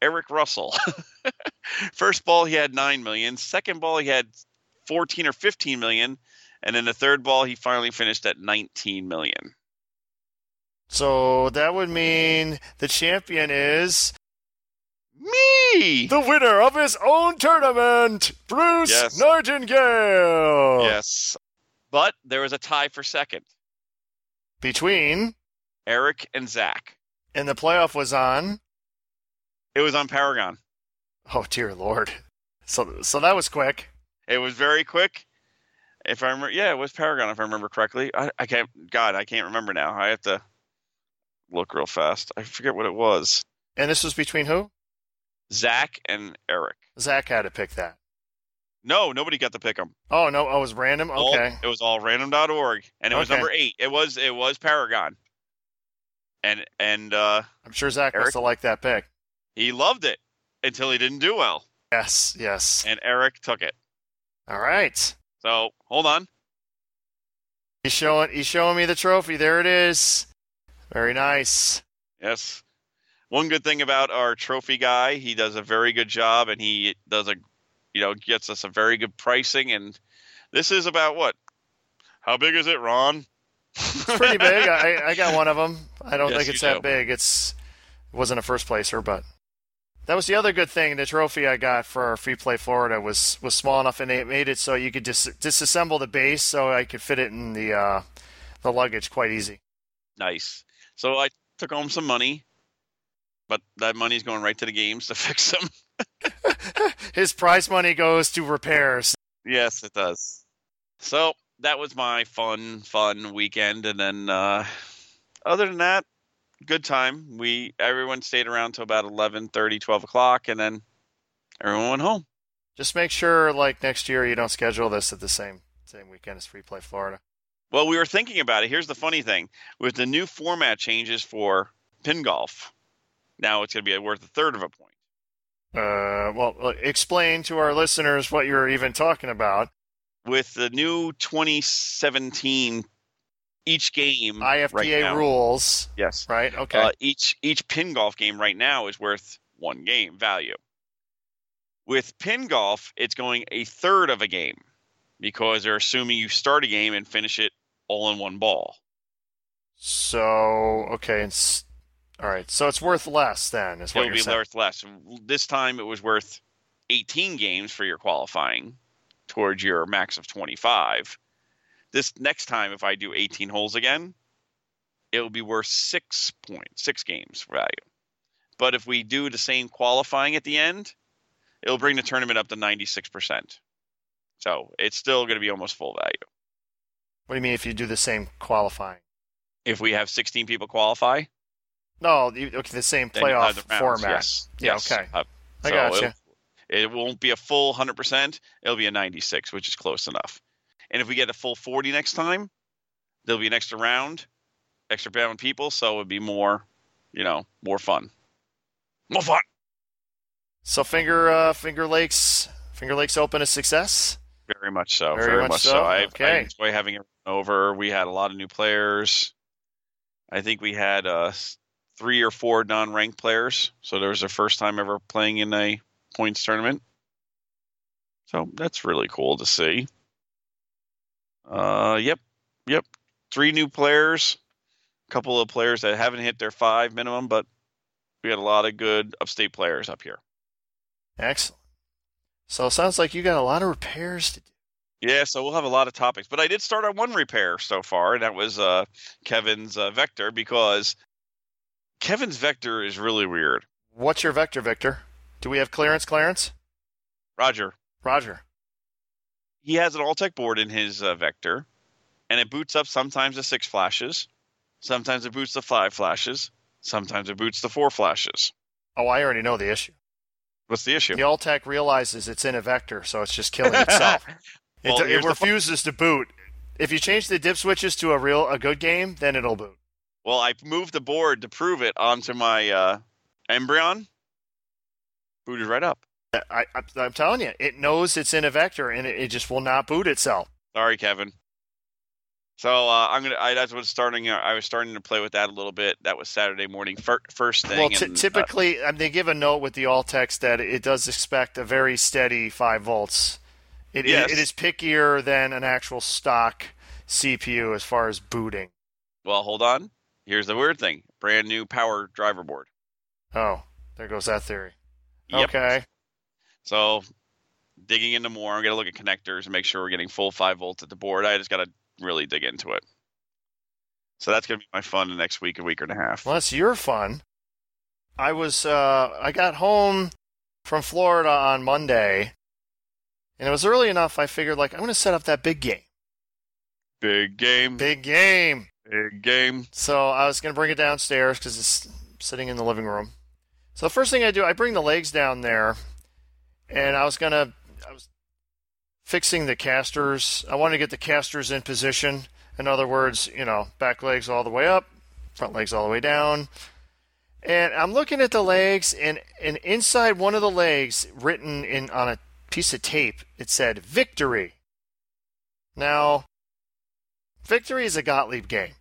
Eric Russell. First ball, he had 9 million. Second ball, he had 14 or 15 million. And then the third ball, he finally finished at 19 million. So that would mean the champion is Me! the winner of his own tournament, Bruce Yes. Nightingale. Yes. But there was a tie for second Between Eric and Zach. and the playoff was on. It was on Paragon. Oh dear lord. So so that was quick. It was very quick. If I remember, yeah, it was Paragon. If I remember correctly, I, I can't. God, I can't remember now. I have to look real fast. I forget what it was. And this was between who? Zach and Eric. Zach had to pick that. No, nobody got to pick them. Oh no, oh, it was random. All- Okay. it was all random.org, and it was number eight. It was it was Paragon, and and uh, I'm sure Zach Eric? must have liked that pick. he loved it until he didn't do well, Yes, yes. and Eric took it. All right. So hold on. He's showing he's showing me the trophy. There it is. Very nice. Yes. One good thing about our trophy guy, he does a very good job and he does a you know, gets us a very good pricing and this is about what? How big is it, Ron? It's pretty big. I, I got one of them. I don't Yes, think it's that do. big. It's it wasn't a first placer, but that was the other good thing. The trophy I got for Free Play Florida was was small enough, and it made it so you could dis- disassemble the base, so I could fit it in the uh, the luggage quite easy. Nice. So I took home some money, but that money's going right to the games to fix them. His prize money goes to repairs. Yes, it does. So that was my fun, fun weekend, and then uh, other than that, good time. We everyone stayed around till about 11:30, 12 o'clock, and then everyone went home. Just make sure, like next year, you don't schedule this at the same same weekend as Free Play Florida. Well, we were thinking about it. Here's the funny thing: with the new format changes for pin golf, now it's going to be worth a third of a point. Uh, well, uh, explain to our listeners what you're even talking about. With the new 2017, each game IFPA right now- rules, Yes. right? Okay. Uh, each each pin golf game right now is worth one game value. With pin golf, it's going a third of a game because they're assuming you start a game and finish it all in one ball. So okay, it's all right. So it's worth less then, is what It'll you're be saying. worth less. This time it was worth 18 games for your qualifying towards your max of 25. This next time, if I do 18 holes again, it will be worth six points, six games value. But if we do the same qualifying at the end, it'll bring the tournament up to 96%. So it's still going to be almost full value. What do you mean if you do the same qualifying? If we have 16 people qualify, No, the, okay, the same playoff the rounds, format. Yes. Yeah, yes. okay. Uh, I so gotcha. It, it won't be a full 100%. It'll be a 96, which is close enough. And if we get a full 40 next time, there'll be an extra round, extra bound people, so it would be more, you know, more fun. More fun. So Finger uh, Finger Lakes Finger Lakes Open a success. Very much so. Very Very, much much, so? so. I, I Okay. enjoy having it over. We had a lot of new players. I think we had uh, three or four non-ranked players, so there was their first time ever playing in a points tournament. So that's really cool to see. Uh, yep, yep. Three new players, a couple of players that haven't hit their five minimum, but we had a lot of good upstate players up here. Excellent. So it sounds like you got a lot of repairs to do. Yeah, so we'll have a lot of topics. But I did start on one repair so far, and that was uh, Kevin's uh, vector because Kevin's vector is really weird. What's your vector, Victor? Do we have clearance, Clarence? Roger, Roger. He has an Alltek board in his uh, vector, and it boots up sometimes the six flashes, sometimes it boots the five flashes, sometimes it boots the four flashes. Oh, I already know the issue. What's the issue? The Alltek realizes it's in a vector, so it's just killing itself. it, Well, it here's the fu- refuses to boot. If you change the dip switches to a real a good game, then it'll boot. Well, I moved the board to prove it onto my uh, Embryon. Booted right up. I, I, I'm telling you, it knows it's in a vector, and it, it just will not boot itself. Sorry, Kevin. So uh, I'm gonna. I, that's what's starting. uh, I was starting to play with that a little bit. That was Saturday morning fir- first thing. Well, t- and, uh, typically, um, they give a note with the alt Allteks that it does expect a very steady five volts. It, it- it is pickier than an actual stock CPU as far as booting. well, hold on. Here's the weird thing: brand new power driver board. Oh, there goes that theory. Yep. Okay. So digging into more, I'm gonna look at connectors and make sure we're getting full five volts at the board. I just gotta really dig into it. So that's gonna be my fun the next week, a week and a half. Well, that's your fun. I was uh, I got home from Florida on Monday, and it was early enough. I figured like I'm going to set up that big game. Big game. Big game. Big game. So I was going to bring it downstairs because it's sitting in the living room. So the first thing I do, I bring the legs down there, and I was going to, I was fixing the casters. I wanted to get the casters in position. In other words, you know, back legs all the way up, front legs all the way down. And I'm looking at the legs, and, and inside one of the legs, written in on a piece of tape, it said "Victory." Now, Victory is a Gottlieb game.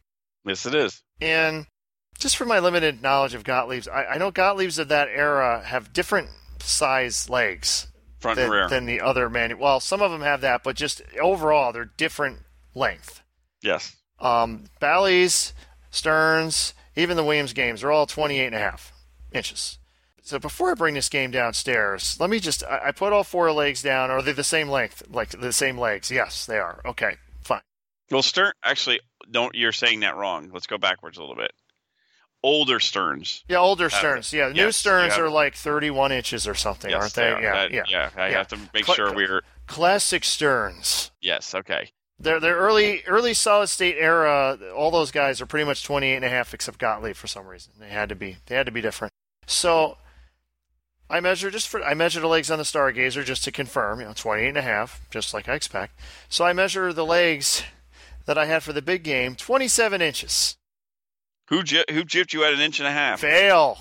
Yes, it is. And just from my limited knowledge of Gottlieb's, I, I know Gottlieb's of that era have different size legs Front than, and rear. than the other manu Well, some of them have that, but just overall, they're different length. yes. Um, Bally's, Sterns, even the Williams games are all 28 and a half inches. So before I bring this game downstairs, let me just, I, I put all four legs down. Are they the same length? Like the same legs? Yes, they are. Okay, fine. Well, Stern actually don't. You're saying that wrong. Let's go backwards a little bit. Older Sterns. Yeah, older uh, Sterns. Yeah, the new Yes, Sterns you have- are like 31 inches or something, yes, aren't they? are. Yeah, That- yeah. yeah. I yeah. have to make Cl- sure we're. Classic Sterns. Yes. Okay. They're, they're early early solid state era. All those guys are pretty much 28 and a half, except Gottlieb for some reason. They had to be. They had to be different. So I measure just for I measure the legs on the Stargazer just to confirm. You know, 28 and a half, just like I expect. So I measure the legs that I had for the big game, 27 inches. Who j- who gypped you at an inch and a half? Fail.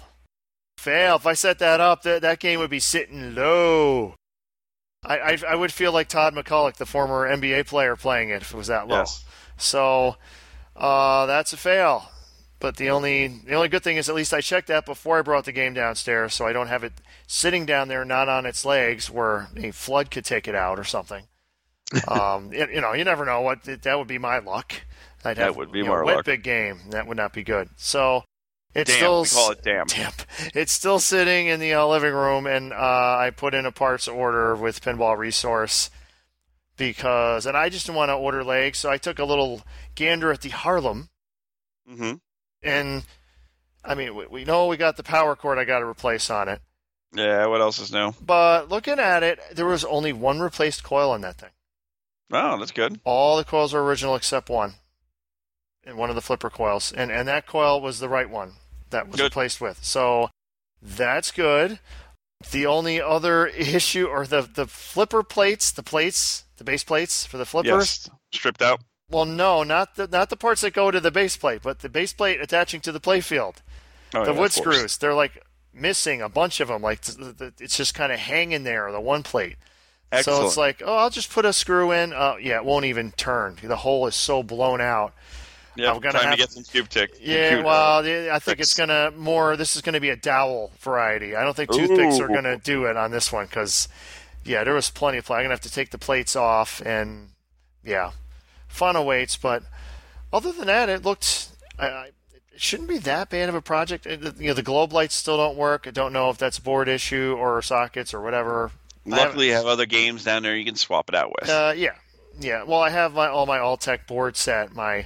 Fail. If I set that up, that, that game would be sitting low. I, I, I would feel like Todd McCulloch, the former NBA player, playing it if it was that low. Yes. So uh, that's a fail. But the only the only good thing is at least I checked that before I brought the game downstairs, so I don't have it sitting down there not on its legs where a flood could take it out or something. um, you, you know, you never know what that would be my luck. I'd That would be you know, wet luck. big game. That would not be good. So it's Damp. still We call it damp. damp. It's still sitting in the uh, living room, and uh, I put in a parts order with Pinball Resource because, and I just didn't want to order legs, so I took a little gander at the Harlem, hmm and I mean, we, we know we got the power cord I got to replace on it, Yeah. What else is new? but looking at it, there was only one replaced coil on that thing. Oh, that's good. All the coils are original except one, and one of the flipper coils, and and that coil was the right one. that was Good. replaced with. So that's good. The only other issue or the the flipper plates, the plates, the base plates for the flippers. Yes. Stripped out. Well, no, not the not the parts that go to the base plate, but the base plate attaching to the playfield. Oh, the yeah, wood screws, they're like missing a bunch of them. Like it's just kind of hanging there, the one plate. Excellent. So it's like, oh, I'll just put a screw in. Uh, yeah, it won't even turn. The hole is so blown out. Yeah, I'm gonna time have- to get some cube tick. Yeah, computer. well, I think it's gonna more. This is gonna be a dowel variety. I don't think toothpicks are gonna do it on this one because, yeah, there was plenty of play. I'm gonna have to take the plates off and, yeah, fun awaits. But other than that, it looked. I, I, it shouldn't be that bad of a project. It- you know, the globe lights still don't work. I don't know if that's a board issue or sockets or whatever. Luckily, you have other games down there you can swap it out with. uh, yeah, yeah. Well, I have my all my Alltek board set, my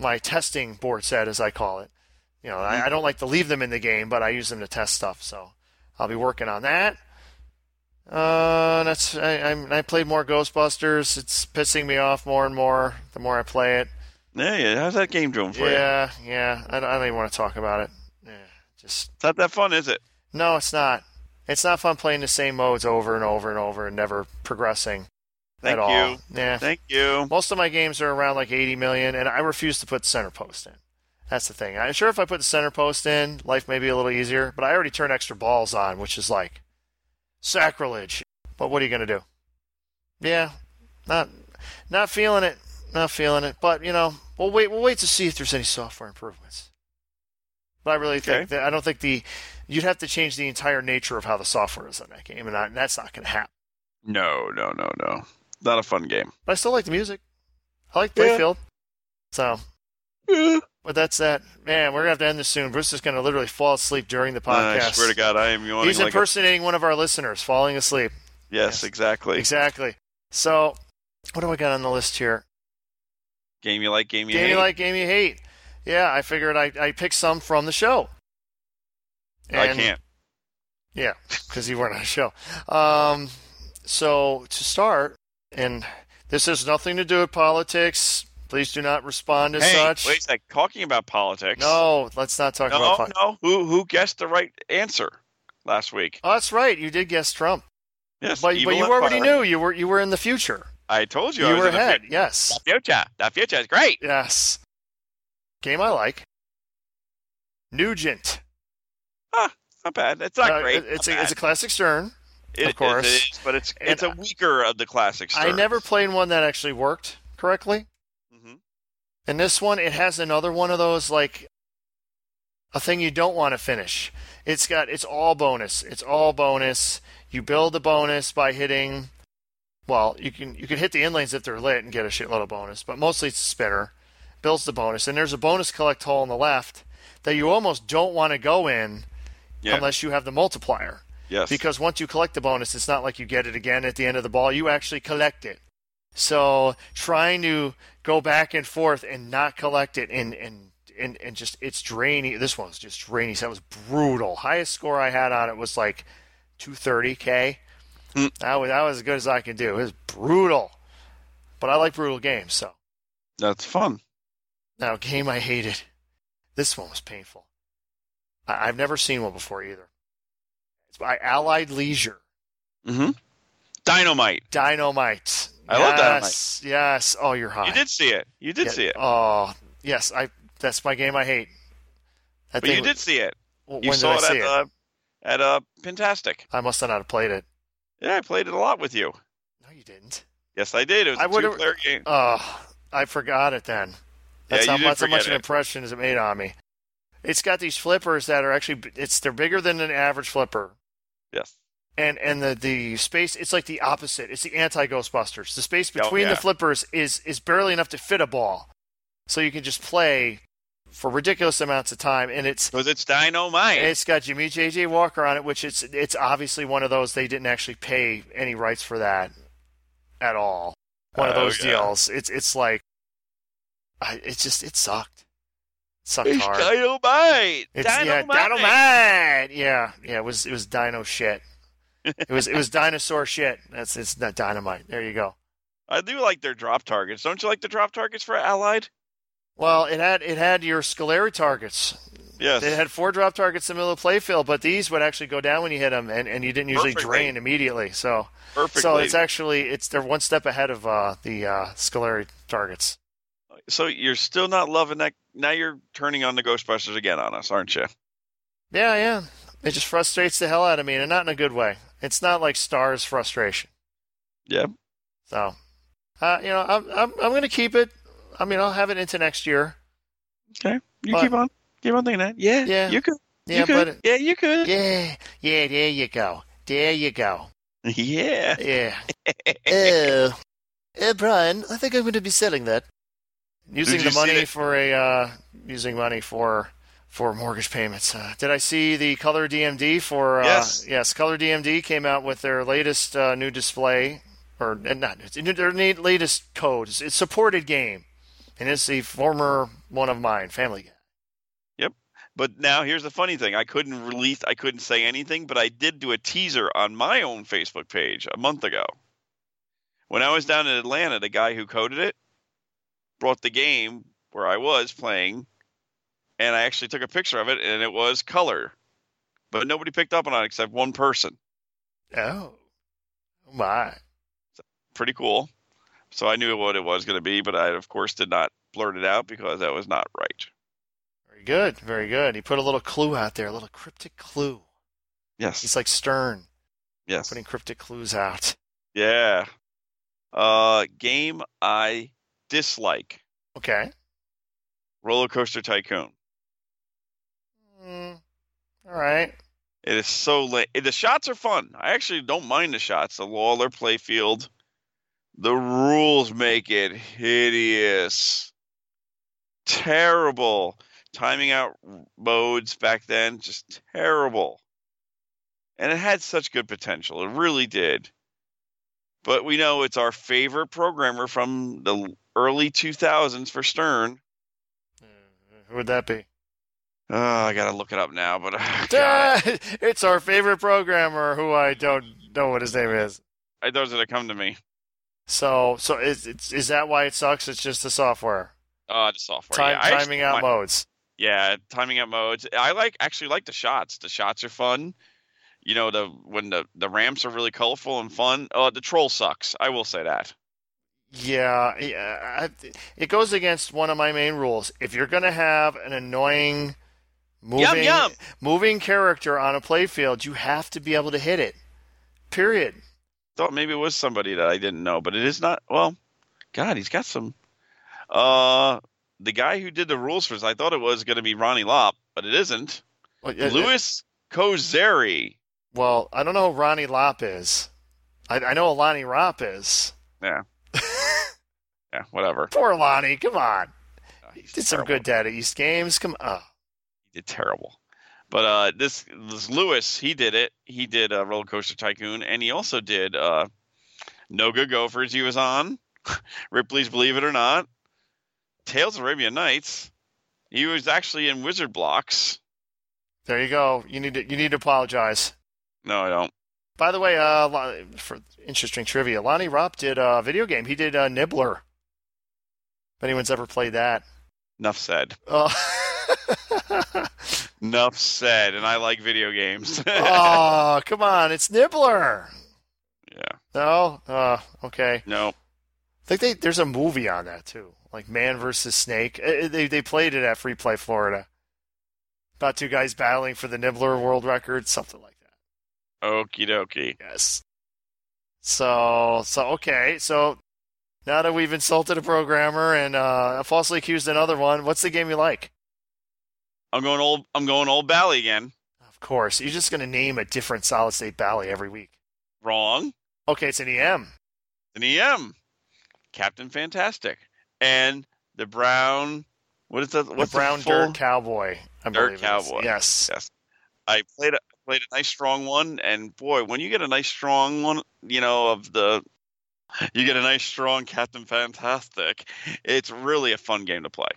my testing board set, as I call it. You know, I, I don't like to leave them in the game, but I use them to test stuff. So I'll be working on that. Uh, that's I, I'm, I played more Ghostbusters. It's pissing me off more and more the more I play it. yeah, yeah. How's that game doing for you? Yeah, yeah. I, don't- I don't even want to talk about it. Yeah, just It's not that fun, is it? no, it's not. It's not fun playing the same modes over and over and over and never progressing Thank at you. all. Yeah. Thank you. Most of my games are around like 80 million, and I refuse to put center post in. That's the thing. I'm sure if I put the center post in, life may be a little easier, but I already turn extra balls on, which is like sacrilege. But what are you going to do? Yeah, not not feeling it. Not feeling it. But, you know, we'll wait we'll wait to see if there's any software improvements. But I really think that I don't think the you'd have to change the entire nature of how the software is in that game, and, I, and that's not going to happen. No, no, no, no. Not a fun game. But I still like the music. I like Yeah. Playfield. So, but that's that. Man, we're gonna have to end this soon. Bruce is gonna literally fall asleep during the podcast. I swear to God, I am yawning He's like a- impersonating one of our listeners, falling asleep. Yes, Yes. exactly. Exactly. So, what do I got on the list here? Game you like, game you game hate. Game you like, game you hate. Yeah, I figured I I picked some from the show. I can't. Yeah, because you weren't on the show. Um, so to start, and this has nothing to do with politics. Please do not respond as Hey, such. wait a. Talking about politics. No, let's not talk about politics. no, no. Who who guessed the right answer last week? Oh, that's right. You did guess Trump, Yes, but, but you already Empire. knew you were you were in the future. I told you. I You was were in the ahead. Yes, The future. The future is great. yes. Game I like. Nugent. Not bad. It's not Uh, great. It's Not a it's a classic Stern. It- of course. it is, but it's And it's a I- weaker of the classic. I never played one that actually worked correctly. hmm And this one, it has another one of those like a thing you don't want to finish. It's got it's all bonus. It's all bonus. You build the bonus by hitting. Well, you can you can hit the inlanes if they're lit and get a shitload of bonus, but mostly it's a spinner. Builds the bonus, and there's a bonus collect hole on the left that you almost don't want to go in Yeah. unless you have the multiplier. Yes. Because once you collect the bonus, it's not like you get it again at the end of the ball. You actually collect it. So trying to go back and forth and not collect it and and and, and just it's draining. This one was just draining. So that was brutal. Highest score I had on it was like 230k. Hmm. That was that was as good as I could do. It was brutal, but I like brutal games. So That's fun. now, a game I hated. This one was painful. I, I've never seen one before either. By Allied Leisure. hmm Dynamite. Dynamite. I love yes, Yes. Oh, you're high. You did see it. You did Yeah. see it. Oh, yes. I. That's my game. I hate. That but you thing- did see it. w- You when saw did I it see at it? uh, at uh, Pintastic. I must have not have played it. Yeah, I played it a lot with you. No, you didn't. Yes, I did. It was I a two-player game. Oh, I forgot it then. That's Yeah, how much, how much an impression it made on me. It's got these flippers that are actually. It's they're bigger than an average flipper. Yes. and and the the space it's like the opposite it's the anti ghostbusters the space Oh, between yeah. the flippers is is barely enough to fit a ball so you can just play for ridiculous amounts of time and it's Because it's Dynamite. it's got Jimmy JJ Walker on it which it's it's obviously one of those they didn't actually pay any rights for that at all one of Oh, those yeah. deals it's it's like I, it's just it sucked sucked It's hard Dynamite. it's Dynamite. yeah, dynamite. Yeah, yeah. It was it was dino shit. It was it was dinosaur shit. That's it's not dynamite. There you go. I do like their drop targets. Don't you like the drop targets for Allied? Well, it had it had your Scaleri targets. Yes. It had four drop targets in the middle of the playfield, but these would actually go down when you hit them, and, and you didn't usually Perfectly. drain immediately. So, Perfectly. so it's actually it's they're one step ahead of uh, the uh, Scaleri targets. So you're still not loving that. Now you're turning on the Ghostbusters again on us, aren't you? Yeah, yeah. It just frustrates the hell out of me, and not in a good way. It's not like Stars frustration. Yeah. So, uh, you know, I'm I'm I'm gonna keep it. I mean, I'll have it into next year. Okay. You But- keep on. Keep on thinking that. Yeah. Yeah. You could. Yeah, you could. but yeah, you could. yeah, yeah. There you go. There you go. Yeah. Yeah. Oh, uh, Brian, I think I'm going to be selling that. Using the money for a uh, using money for for mortgage payments. Uh, did I see the Color DMD for? Uh, Yes. Yes. Color DMD came out with their latest uh, new display, or uh, not their latest code. It's, it's supported game, and it's the former one of mine, Family Guy. Yep. But now here's the funny thing: I couldn't release, I couldn't say anything, but I did do a teaser on my own Facebook page a month ago. When I was down in Atlanta, the guy who coded it brought the game where I was playing, and I actually took a picture of it, and it was color, but nobody picked up on it except one person. Oh, oh my! Pretty cool. So I knew what it was going to be, but I of course did not blurt it out because that was not right. Very good, very good. He put a little clue out there, a little cryptic clue. Yes. He's like Stern, yes. putting cryptic clues out. Yeah. Uh, game I dislike: Okay. Roller Coaster Tycoon. Mm, all right. It is so late. The shots are fun. I actually don't mind the shots. The Lawlor playfield. The rules make it hideous. Terrible. Timing out modes back then, just terrible. And it had such good potential. It really did. But we know it's our favorite programmer from the early 2000s for Stern. Who would that be? Oh, I got to look it up now, but uh, it's our favorite programmer, who I don't know what his name is. I those are that come to me. So, so is it's, is that why it sucks? It's just the software, Uh, the software. Time, yeah, timing out my- modes. Yeah, timing out modes. I like actually like the shots. The shots are fun. You know, the when the the ramps are really colorful and fun. Oh, the troll sucks. I will say that. Yeah, yeah. It goes against one of my main rules. If you're going to have an annoying moving yum. moving character on a playfield, you have to be able to hit it. Period. Thought maybe it was somebody that I didn't know, but it is not. Well, God, he's got some. Uh, the guy who did the rules for this, I thought it was going to be Ronnie Lopp, but it isn't. Well, it- Louis Koziarz. Well, I don't know who Ronnie Lopp is. I, I know who Lonnie Ropp is. Yeah. yeah, whatever. Poor Lonnie, come on. Uh, he's Did some terrible. good Data East games. Come on. He did terrible. But uh, this this Lewis, he did it. He did uh, Roller Coaster Tycoon, and he also did uh, No Good Gofers. He was on Ripley's Believe It or Not, Tales of Arabian Nights. He was actually in Wizard Blocks. There you go. You need to you need to apologize. No, I don't. By the way, uh, for interesting trivia, Lonnie Ropp did a video game. He did uh, Nibbler. If anyone's ever played that. Enough said. Oh. Enough said. And I like video games. oh, come on. It's Nibbler. yeah. No? Uh, okay. No. I think they, there's a movie on that, too. Like Man versus Snake. Uh, They, they played it at Free Play Florida. About two guys battling for the Nibbler world record, something like that. Okie dokie. Yes. So, so okay. So now that we've insulted a programmer and uh, falsely accused another one, what's the game you like? I'm going old. I'm going old Bally again. Of course, you're just going to name a different solid state bally every week. Wrong. Okay, it's an EM. An EM. Captain Fantastic. And the brown. What is that? The brown the dirt cowboy. I Dirt believe it is. Cowboy. Yes. Yes. I played a played a nice strong one, and boy, when you get a nice strong one, you know of the, you get a nice strong Captain Fantastic. It's really a fun game to play.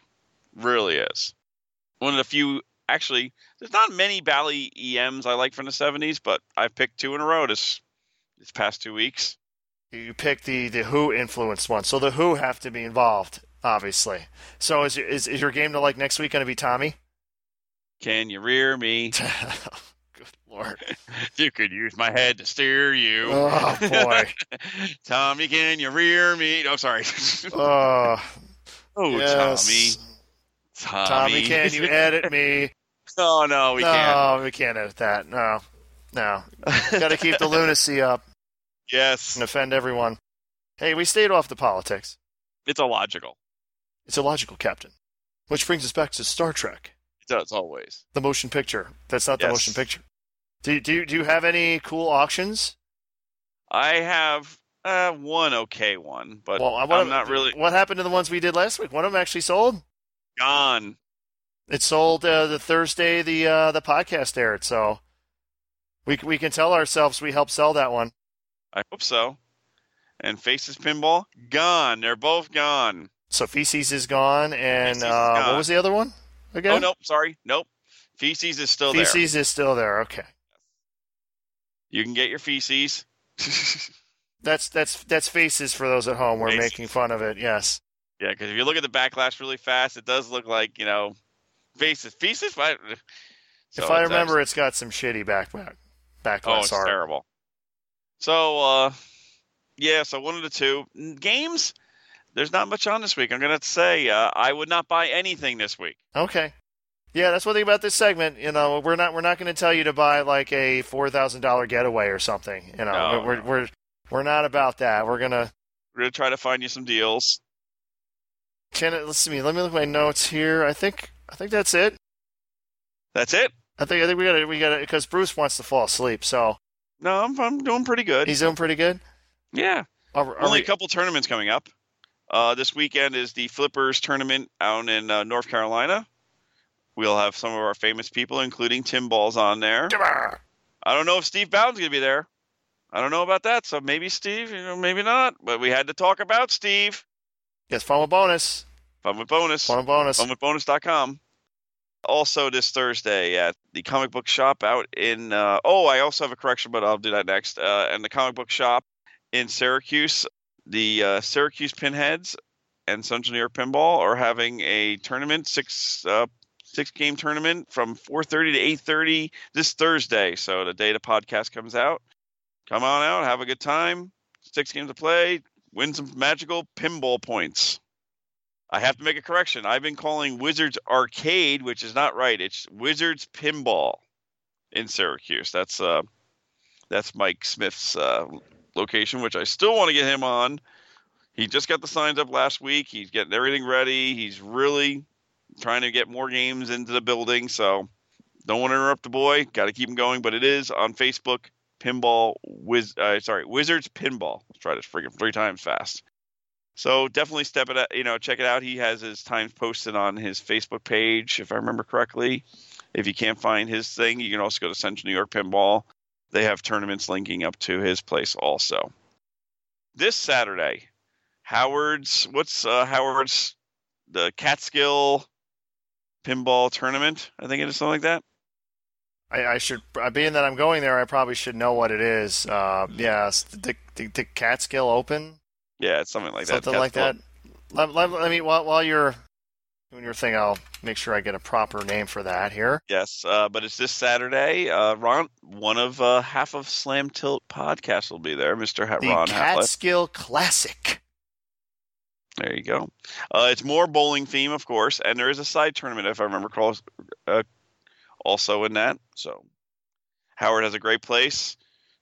Really is. One of the few. Actually, there's not many Bally EMs I like from the '70s, but I've picked two in a row this this past two weeks. You picked the the Who influenced one, so the Who have to be involved obviously. So is is, is your game to like next week going to be Tommy? Can you rear me? Lord. you could use my head to steer you. Oh boy. Tommy, can you rear me? No, sorry. Oh, oh, yes. Tommy. Tommy. Tommy, can you edit me? oh, no, we no, can't. we can't edit that. No, no. Got to keep the lunacy up yes, and offend everyone. Hey, we stayed off the politics. it's illogical. It's illogical, Captain. Which brings us back to Star Trek, It does always. the motion picture. That's not the motion picture. Do do you- do you have any cool auctions? I have uh, one okay one, but Well, I- I'm not really What happened to the ones we did last week? One of them actually sold. gone. It sold uh, the Thursday the uh, the podcast aired, so we we can tell ourselves we helped sell that one. I hope so. And Faces Pinball gone. They're both gone. So feces is gone, and is uh, what was the other one again? Oh nope, sorry, nope. Feces is still there. feces is still there. Okay, You can get your feces. that's that's that's faces for those at home. We're Faces. making fun of it. Yes. Yeah, because if you look at the backglass really fast, it does look like you know, faces, feces. But if I remember, it's got some shitty back back oh, it's art. terrible. So, uh, yeah, so one of the two games. There's not much on this week. I'm gonna say uh, I would not buy anything this week. Okay. Yeah, that's one thing about this segment. You know, we're not we're not going to tell you to buy like a four thousand dollar getaway or something. You know, No, we're, no. we're we're not about that. We're gonna We're gonna try to find you some deals. can it, let's see. Let me look at my notes here. I think I think that's it. That's it. I think I think we got to we got to because Bruce wants to fall asleep, so No, I'm, I'm doing pretty good. he's doing pretty good. yeah. Are, are Only we- a couple tournaments coming up. Uh, this weekend is the Flippers tournament out in uh, North Carolina. We'll have some of our famous people, including Tim Balls, on there. I don't know if Steve Bowden's going to be there. I don't know about that. So maybe Steve, you know, maybe not. But we had to talk about Steve. Yes, fun with bonus. Fun with bonus. Fun with bonus. Funwithbonus.com. Also, this Thursday at the comic book shop out in. Uh, oh, I also have a correction, but I'll do that next. Uh, and the comic book shop in Syracuse, the uh, Syracuse Pinheads and Central New York Pinball are having a tournament, six uh, six game tournament from 4:30 to 8:30 this Thursday. So the day the podcast comes out, come on out, have a good time. Six games to play, win some magical pinball points. I have to make a correction. I've been calling Wizards Arcade, which is not right. It's Wizards Pinball in Syracuse. That's uh, that's Mike Smith's uh, location, which I still want to get him on. He just got the signs up last week. He's getting everything ready. He's really trying to get more games into the building. So don't want to interrupt the boy. Got to keep him going. But it is on Facebook. Pinball Wiz. Uh, sorry, Wizards Pinball. Let's try this freaking three times fast. So definitely step it out, you know, check it out. He has his times posted on his Facebook page, if I remember correctly. If you can't find his thing, you can also go to Central New York Pinball. They have tournaments linking up to his place also. This Saturday, Howard's what's uh, Howard's the Catskill Pinball Tournament? I think it is something like that. I, I should, uh, being that I'm going there, I probably should know what it is. Uh, yes, the, the, the Catskill Open, Yeah, it's something like that. something like that. Catskill. Let, let, let me while, while you're doing your thing, I'll make sure I get a proper name for that here. Yes, uh, but it's this Saturday. Uh, Ron, one of uh, half of Slam Tilt podcast will be there, Mister ha- The Ron Hatlett. Catskill Classic. There you go. Uh, it's more bowling theme, of course, and there is a side tournament, if I remember close, uh, also in that. So Howard has a great place.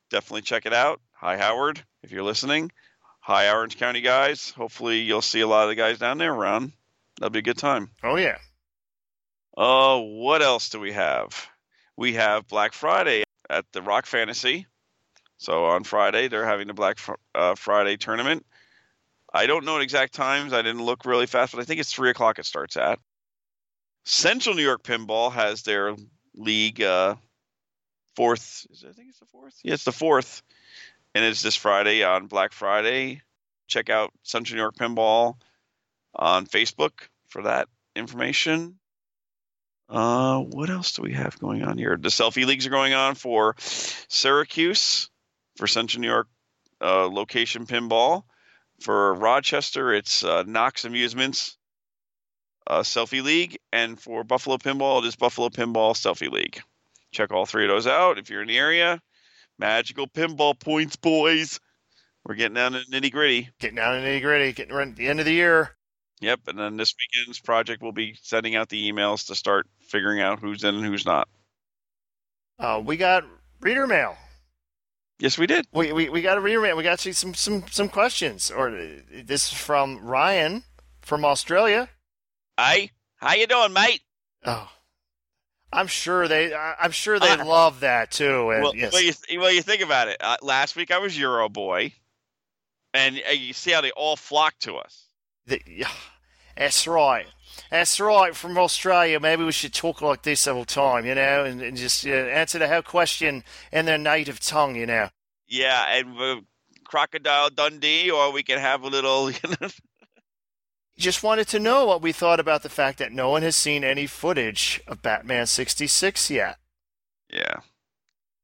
Definitely check it out. Hi, Howard, if you're listening. Hi, Orange County guys. Hopefully, you'll see a lot of the guys down there around. That'll be a good time. Oh yeah, Uh, what else do we have? We have Black Friday at the Rock Fantasy. So on Friday, they're having the Black Fr- uh, Friday tournament. I don't know exact times. I didn't look really fast, but I think it's three o'clock. It starts at. Central New York Pinball has their league uh, fourth. Is it, I think it's the fourth. Yeah, it's the fourth, and it's this Friday on Black Friday. Check out Central New York Pinball on Facebook for that information. Uh, what else do we have going on here? The selfie leagues are going on for Syracuse, for Central New York uh, location pinball, For Rochester, it's uh, Knox Amusements uh, Selfie League, and for Buffalo Pinball, it is Buffalo Pinball Selfie League. Check all three of those out if you're in the area. Magical pinball points, boys. We're getting down to nitty gritty. Getting down to nitty gritty, getting right at the end of the year. Yep, and then this weekend's project we'll be sending out the emails to start figuring out who's in and who's not. Uh, we got reader mail. Yes, we did. We, we, we got a mail. We got to see some, some, some questions. Or uh, this is from Ryan from Australia. Hi, how you doing, mate? Oh, I'm sure they. I'm sure they Uh, love that too. And Well, yes, well, you, well, you think about it. Uh, last week I was Euro Boy, and uh, you see how they all flock to us. the- yeah, that's right. That's right. From Australia, maybe we should talk like this all the time, you know, and, and just answer the whole question in their native tongue, you know. Yeah, and uh, Crocodile Dundee, or we can have a little. You know, Just wanted to know what we thought about the fact that no one has seen any footage of Batman 66 yet. yeah.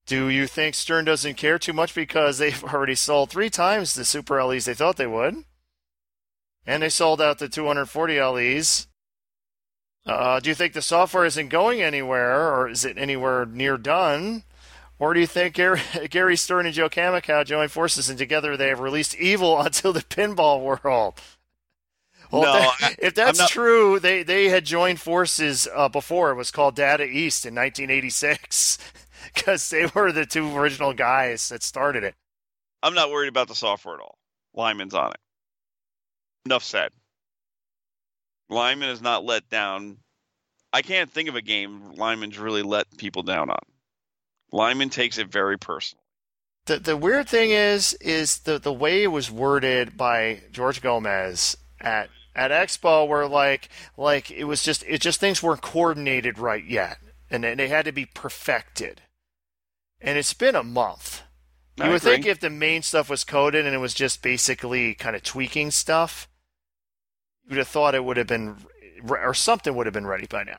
Do you think Stern doesn't care too much because they've already sold three times the Super LEs they thought they would? And they sold out the 240 LEs. Uh, do you think the software isn't going anywhere, or is it anywhere near done? Or do you think Gary, Gary Stern and Joe Kaminkow joined forces and together they have released evil onto the pinball world? Well, No, if, that- if that's not- true, they, they had joined forces uh, before. It was called Data East in 1986 because they were the two original guys that started it. I'm not worried about the software at all. Lyman's on it. Enough said. Lyman is not let down. I can't think of a game Lyman's really let people down on. Lyman takes it very personal. The the weird thing is is the the way it was worded by George Gomez at at Expo where like like it was just it just things weren't coordinated right yet and they they had to be perfected. And it's been a month. You I would think if the main stuff was coded and it was just basically kind of tweaking stuff, you would have thought it would have been or something would have been ready by now.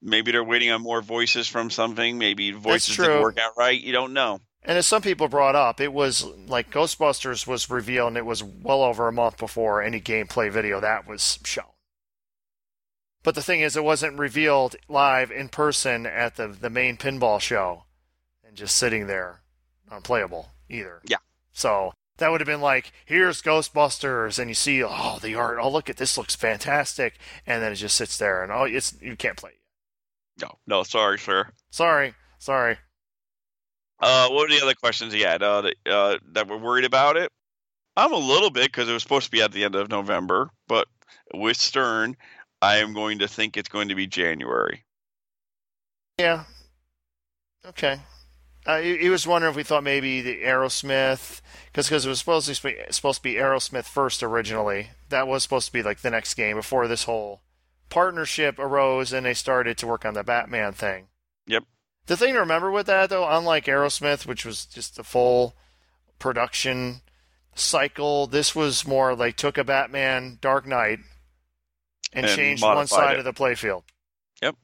Maybe they're waiting on more voices from something. Maybe voices didn't work out right. You don't know. And as some people brought up, it was like Ghostbusters was revealed, and it was well over a month before any gameplay video that was shown. But the thing is, it wasn't revealed live in person at the the main pinball show, and just sitting there, unplayable either. Yeah. So that would have been like, here's Ghostbusters, and you see, oh, the art, oh, look at this, looks fantastic, and then it just sits there, and oh, it's you can't play. it. No, no, sorry, sir. Sorry, sorry. Uh, what were the other questions he had uh, that, uh, that were worried about it? I'm a little bit because it was supposed to be at the end of November, but with Stern, I am going to think it's going to be January. Yeah. Okay. Uh, he, he was wondering if we thought maybe the Aerosmith, because it was supposed to be supposed to be Aerosmith first originally. That was supposed to be like the next game before this whole partnership arose and they started to work on the Batman thing. Yep. The thing to remember with that though, unlike Aerosmith, which was just a full production cycle, this was more like took a Batman Dark Knight and, And changed one side it. of the playfield. Yep.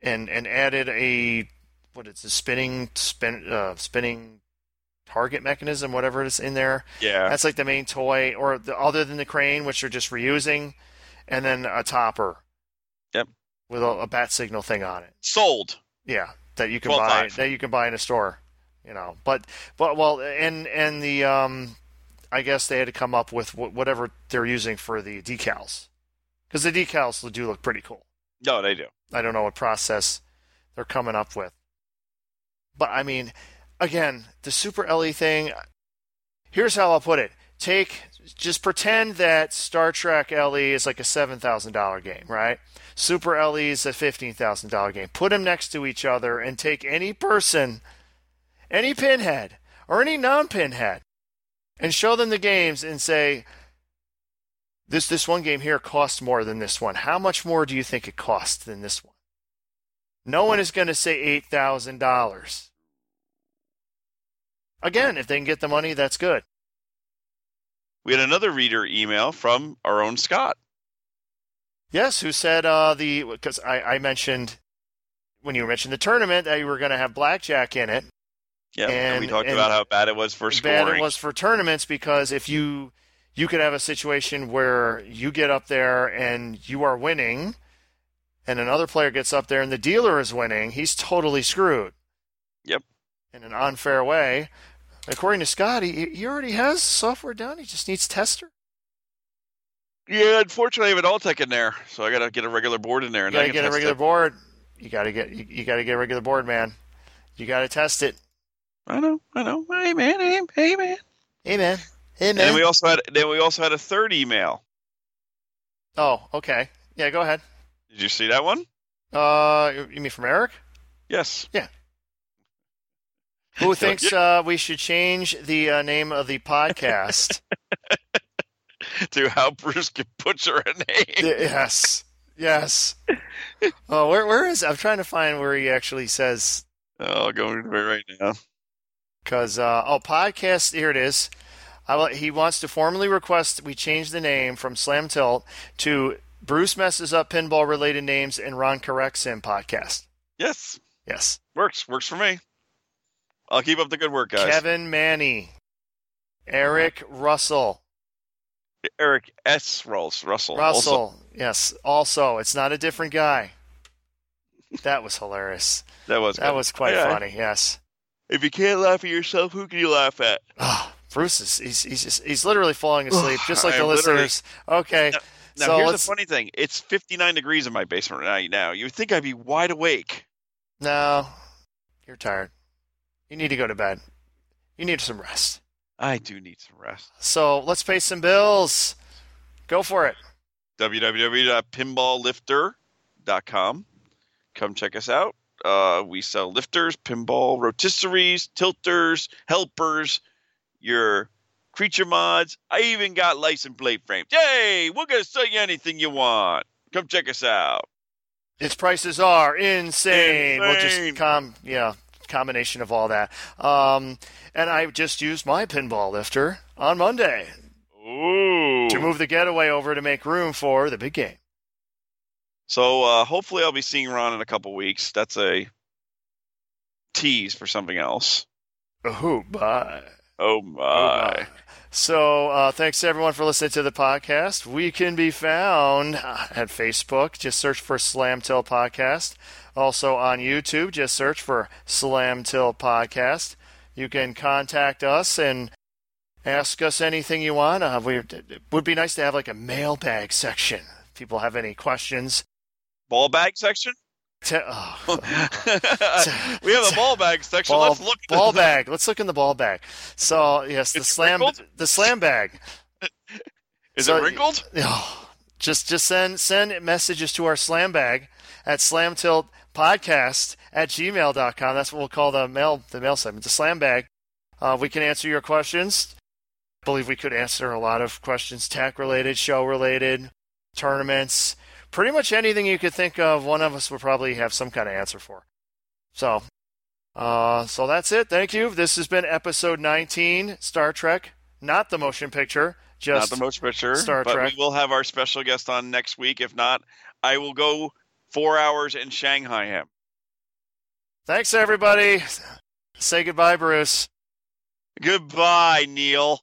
And and added a what is the spinning spin uh, spinning target mechanism, whatever it is in there. Yeah. That's like the main toy, or the, other than the crane, which you're just reusing, and then a topper. Yep. With a, a bat signal thing on it. Sold. Yeah, that you can 12 buy that you can buy in a store. You know, but but well, and and the um, I guess they had to come up with wh- whatever they're using for the decals, because the decals do look pretty cool. No, they do. I don't know what process they're coming up with. But I mean, again, the Super LE thing, here's how I'll put it. Take just pretend that Star Trek LE is like a $7,000 game, right? Super LE is a $15,000 game. Put them next to each other and take any person, any pinhead or any non-pinhead and show them the games and say this this one game here costs more than this one. How much more do you think it costs than this one? No one is going to say eight thousand dollars. Again, if they can get the money, that's good. We had another reader email from our own Scott. Yes, who said uh, the because I, I mentioned when you mentioned the tournament that you were going to have blackjack in it, Yeah, and, And- we talked and about how bad it was for scoring. bad it was for tournaments because if you you could have a situation where you get up there and you are winning and another player gets up there and the dealer is winning he's totally screwed Yep. in an unfair way according to scott he, he already has software done he just needs tester Yeah, unfortunately, I have an Alltek in there, so I got to get a regular board in there. And I gotta get a regular it. board you gotta get you, you gotta get a regular board man you gotta test it I know, I know. Hey man, hey, hey man. hey man hey And then we also had then we also had a third email. oh okay yeah go ahead Did you see that one? uh you mean from eric Yes. Yeah. Who thinks uh, we should change the uh, name of the podcast? to how Bruce can butcher a name. yes, yes. Oh, where where is? I'm trying to find where he actually says Oh, I'll go into it right now. because uh, oh, podcast. Here it is. I, will- he wants to formally request we change the name from Slam Tilt to Bruce messes up pinball related names and Ron corrects him podcast. Yes, Yes, works. Works for me. I'll keep up the good work, guys. Kevin Manny, Eric Russell. Eric S. Rolls Russell. Russell, Also, yes. Also, it's not a different guy. That was hilarious. that was That good. was quite Yeah. funny. Yes. If you can't laugh at yourself, who can you laugh at? Ah, Bruce is he's he's just, he's literally falling asleep, just like the am literally- listeners. Okay, Now, so here's the funny thing: it's 59 degrees in my basement right now. You would think I'd be wide awake. no, you're tired. You need to go to bed. You need some rest. I do need some rest. So let's pay some bills. Go for it. www.pinballlifter.com. Come check us out. Uh, we sell lifters, pinball rotisseries, tilters, helpers, your creature mods. I even got license plate frames. Yay! We're gonna sell you anything you want. Come check us out. Its prices are insane. We'll just com yeah combination of all that. Um, and I just used my pinball lifter on Monday Ooh. to move the getaway over to make room for the big game. So uh, hopefully I'll be seeing Ron in a couple weeks. That's a tease for something else. Oh, bye. Oh my! So, uh, thanks everyone for listening to the podcast. We can be found uh, at Facebook. Just search for Slam Tilt Podcast. Also on YouTube, just search for Slam Tilt Podcast. You can contact us and ask us anything you want. Uh, we, it would be nice to have like a mailbag section. If people have any questions. Ball bag section. Te- oh, we have a ball bag section. ball, Let's look. at ball bag. Let's look in the ball bag. So yes, the It's slam wrinkled? the slam bag. Is So- it wrinkled? Oh, just just send send messages to our slam bag at slamtiltpodcast at gmail.com. That's what we'll call the mail the mail segment, the slam bag. Uh, we can answer your questions. I believe we could answer a lot of questions, tech related, show related, tournaments, pretty much anything you could think of. One of us would probably have some kind of answer for. So, uh, so that's it. Thank you. This has been episode 19, Star Trek, not the motion picture, just Not the motion picture. Star but Trek. we will have our special guest on next week. If not, I will go four hours in Shanghai him. Thanks, everybody. Say goodbye, Bruce. Goodbye, Neil.